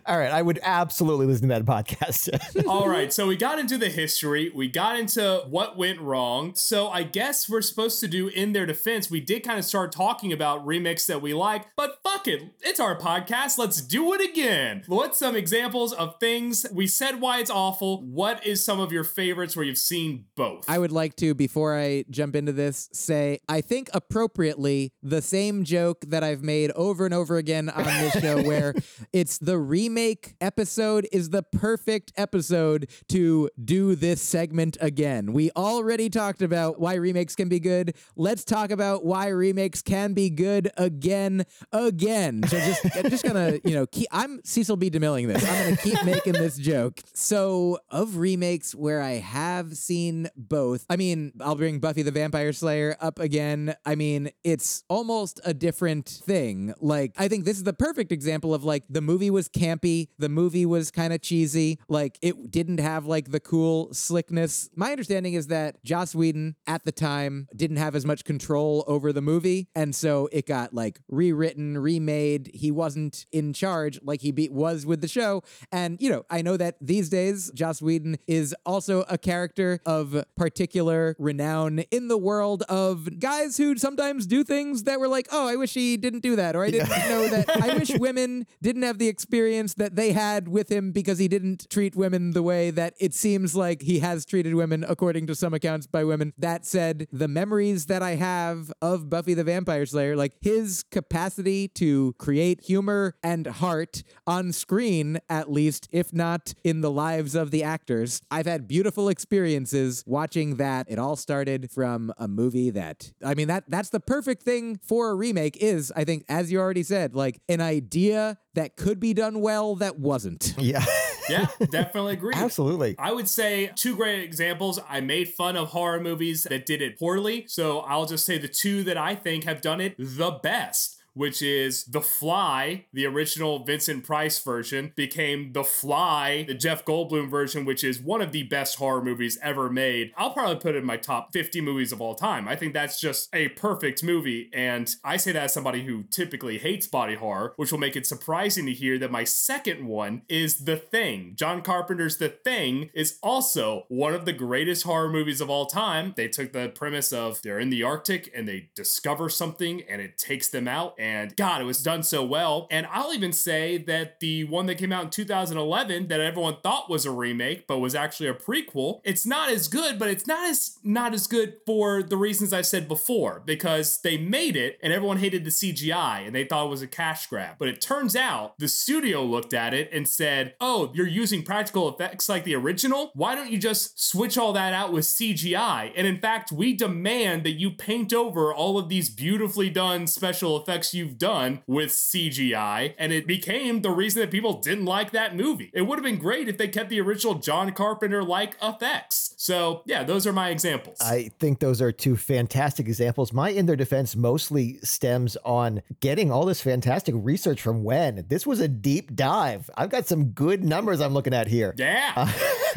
all right, I would absolutely listen to that podcast. All right, so we got into the history, we got into what went wrong. So I guess we're supposed to do in their defense. We did kind of start talking about remakes that we like, but fuck it, it's our podcast. Let's do it again. What's some examples of things we said why it's awful? What is some of your favorites where you've seen both? I would like to, before I jump into this, say I think appropriately the same joke that I've made over and over again on this show, where it's the remake episode is the perfect episode to do this segment again. We already talked about why remakes can be good. Let's talk about why remakes can be good again, again. So just, I'm just gonna, you know, keep. I'm Cecil B. DeMilling this. I'm gonna keep making this joke. So of remakes where I have seen both, I mean, I'll bring Buffy the Vampire Slayer up again. I mean, it's almost a different thing. Like, I think this is the perfect example of like the movie was campy, the movie was kind of cheesy, like it didn't have like the cool slickness. My understanding is that Joss Whedon at the time didn't have as much control over the movie, and so it got like rewritten, remade. Made he wasn't in charge like he be- was with the show, and you know, I know that these days Joss Whedon is also a character of particular renown in the world of guys who sometimes do things that were like, oh, I wish he didn't do that, or I didn't know that. I wish women didn't have the experience that they had with him because he didn't treat women the way that it seems like he has treated women, according to some accounts by women. That said, the memories that I have of Buffy the Vampire Slayer, like his capacity to create humor and heart on screen, at least, if not in the lives of the actors, I've had beautiful experiences watching that. It all started from a movie that, I mean, that that's the perfect thing for a remake is, I think, as you already said, like an idea that could be done well that wasn't. yeah, yeah, definitely agree. absolutely. I would say two great examples. I made fun of horror movies that did it poorly. So I'll just say the two that I think have done it the best. Which is The Fly, the original Vincent Price version, became The Fly, the Jeff Goldblum version, which is one of the best horror movies ever made. I'll probably put it in my top 50 movies of all time. I think that's just a perfect movie. And I say that as somebody who typically hates body horror, which will make it surprising to hear that my second one is The Thing. John Carpenter's The Thing is also one of the greatest horror movies of all time. They took the premise of they're in the Arctic and they discover something and it takes them out. And God, it was done so well. And I'll even say that the one that came out in 2011 that everyone thought was a remake, but was actually a prequel, it's not as good, but it's not as not as good for the reasons I said before, because they made it and everyone hated the CGI and they thought it was a cash grab. But it turns out the studio looked at it and said, Oh, you're using practical effects like the original? Why don't you just switch all that out with CGI? And in fact, we demand that you paint over all of these beautifully done special effects you've done with CGI. And it became the reason that people didn't like that movie. It would have been great if they kept the original John Carpenter like effects. So, yeah, those are my examples. I think those are two fantastic examples. My in their defense mostly stems on getting all this fantastic research from when. This was a deep dive. I've got some good numbers I'm looking at here. yeah. Uh,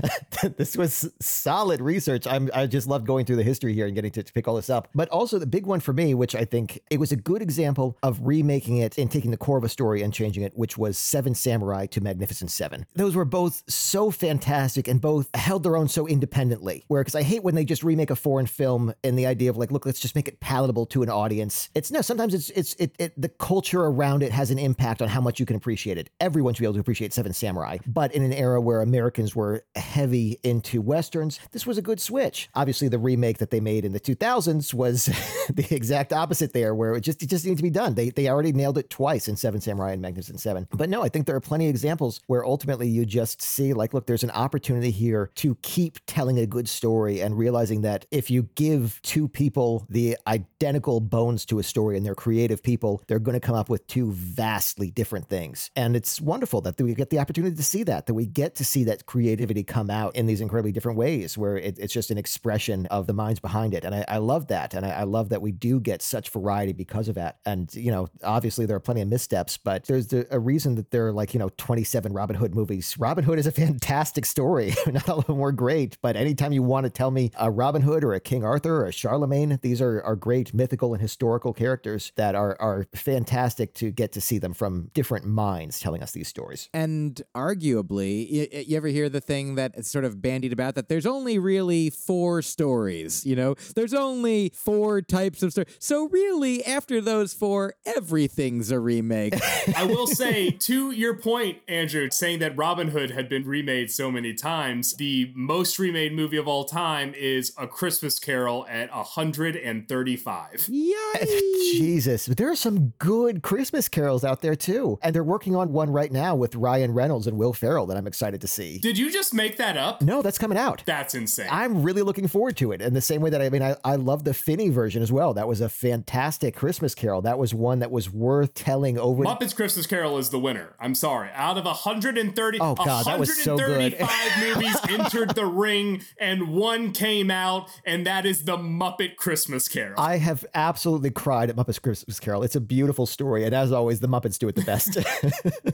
this was solid research. I'm, I just loved going through the history here and getting to, to pick all this up. But also the big one for me, which I think it was a good example of remaking it and taking the core of a story and changing it, which was Seven Samurai to Magnificent Seven. Those were both so fantastic and both held their own so independently. Where, because I hate when they just remake a foreign film and the idea of like, look, let's just make it palatable to an audience. It's no, sometimes it's it's it, it the culture around it has an impact on how much you can appreciate it. Everyone should be able to appreciate Seven Samurai, but in an era where Americans were heavy into westerns, this was a good switch. Obviously, the remake that they made in the 2000s was the exact opposite there, where it just it just needed to be done. They they already nailed it twice in Seven Samurai and Magnificent Seven. But no, I think there are plenty of examples where ultimately you just see like, look, there's an opportunity here to keep telling a good story and realizing that if you give two people the identical bones to a story and they're creative people, they're going to come up with two vastly different things. And it's wonderful that we get the opportunity to see that, that we get to see that creativity come out in these incredibly different ways where it, it's just an expression of the minds behind it. And I, I love that. And I, I love that we do get such variety because of that. And, you know, obviously there are plenty of missteps, but there's a reason that there are like, you know, 27 Robin Hood movies. Robin Hood is a fantastic story. Not all of them were great, but anytime you want to tell me a Robin Hood or a King Arthur or a Charlemagne, these are, are great mythical and historical characters that are, are fantastic to get to see them from different minds telling us these stories. And arguably, you, you ever hear the thing that sort of bandied about that there's only really four stories, you know? There's only four types of stories. So really, after those four, everything's a remake. I will say, to your point, Andrew, saying that Robin Hood had been remade so many times, the most remade movie of all time is A Christmas Carol at 135. Yikes. Jesus, there are some good Christmas carols out there too. And they're working on one right now with Ryan Reynolds and Will Ferrell that I'm excited to see. Did you just make that up? No, that's coming out. That's insane. I'm really looking forward to it. In the same way that I mean, I, I love the Finney version as well. That was a fantastic Christmas carol. That was one that was worth telling over. Muppets Christmas Carol is the winner. I'm sorry. Out of 130, oh god, that was so good. movies entered the ring, and one came out, and that is the Muppet Christmas Carol. I have absolutely cried at Muppets Christmas Carol. It's a beautiful story, and as always, the Muppets do it the best.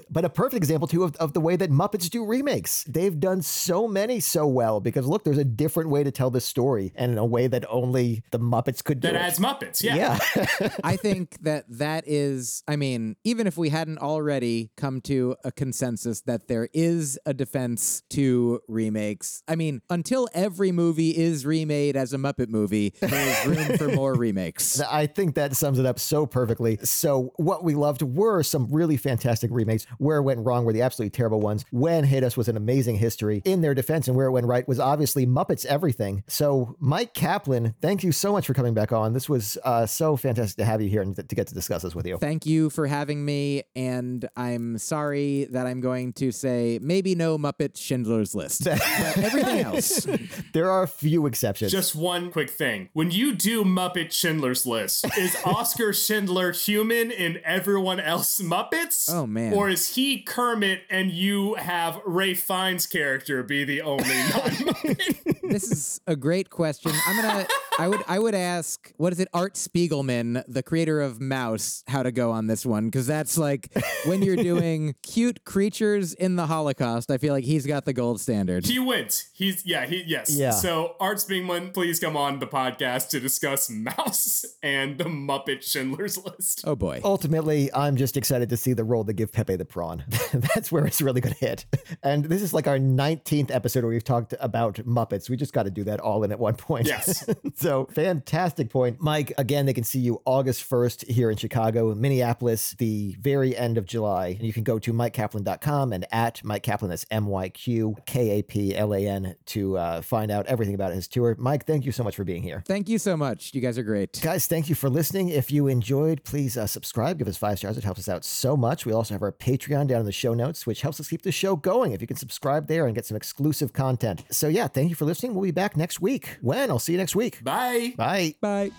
but a perfect example too of, of the way that Muppets do remakes. They've done so many so well because look, there's a different way to tell this story, and in a way that only the Muppets could do. That it. adds Muppets, yeah. Yeah. I think that that is, I mean, even if we hadn't already come to a consensus that there is a defense to remakes, I mean, until every movie is remade as a Muppet movie, there's room for more remakes. I think that sums it up so perfectly. So, what we loved were some really fantastic remakes. Where it went wrong were the absolutely terrible ones. When Hit Us was an amazing history in their defense, and where it went right was obviously Muppets Everything. So, Myq Kaplan, thank you so much for coming back on. This was uh, so fantastic to have you here and to get to discuss this with you. Thank you for having me. And I'm sorry that I'm going to say maybe no Muppet Schindler's List, but everything else. there are a few exceptions. Just one quick thing. When you do Muppet Schindler's List, is Oskar Schindler human and everyone else Muppets? Oh, man. Or is he Kermit and you have Ralph Fiennes' character be the only non Muppet? this is a great question. I'm gonna. I would. I would ask. What is it? Art Spiegelman, the creator of Maus, how to go on this one because that's like when you're doing cute creatures in the Holocaust. I feel like he's got the gold standard. He wins. He's yeah. He yes. Yeah. So Art Spiegelman, please come on the podcast to discuss Maus and the Muppet Schindler's List. Oh boy. Ultimately, I'm just excited to see the role that give Pepe the prawn. that's where it's really going to hit. And this is like our 19th episode where we've talked about Muppets. We just got to do that all in at one point. Yes. so fantastic point. Myq, again, they can see you August 1st here in Chicago, Minneapolis, the very end of July. And you can go to myqkaplan.com and at Myq Kaplan, that's M Y Q K A P L A N, to uh, find out everything about his tour. Myq, thank you so much for being here. Thank you so much. You guys are great. Guys, thank you for listening. If you enjoyed, please uh, subscribe, give us five stars. It helps us out so much. We also have our Patreon down in the show notes, which helps us keep the show going. If you can subscribe there and get some exclusive content. So, yeah, thank you for listening. We'll be back next week. When? I'll see you next week. Bye. Bye. Bye.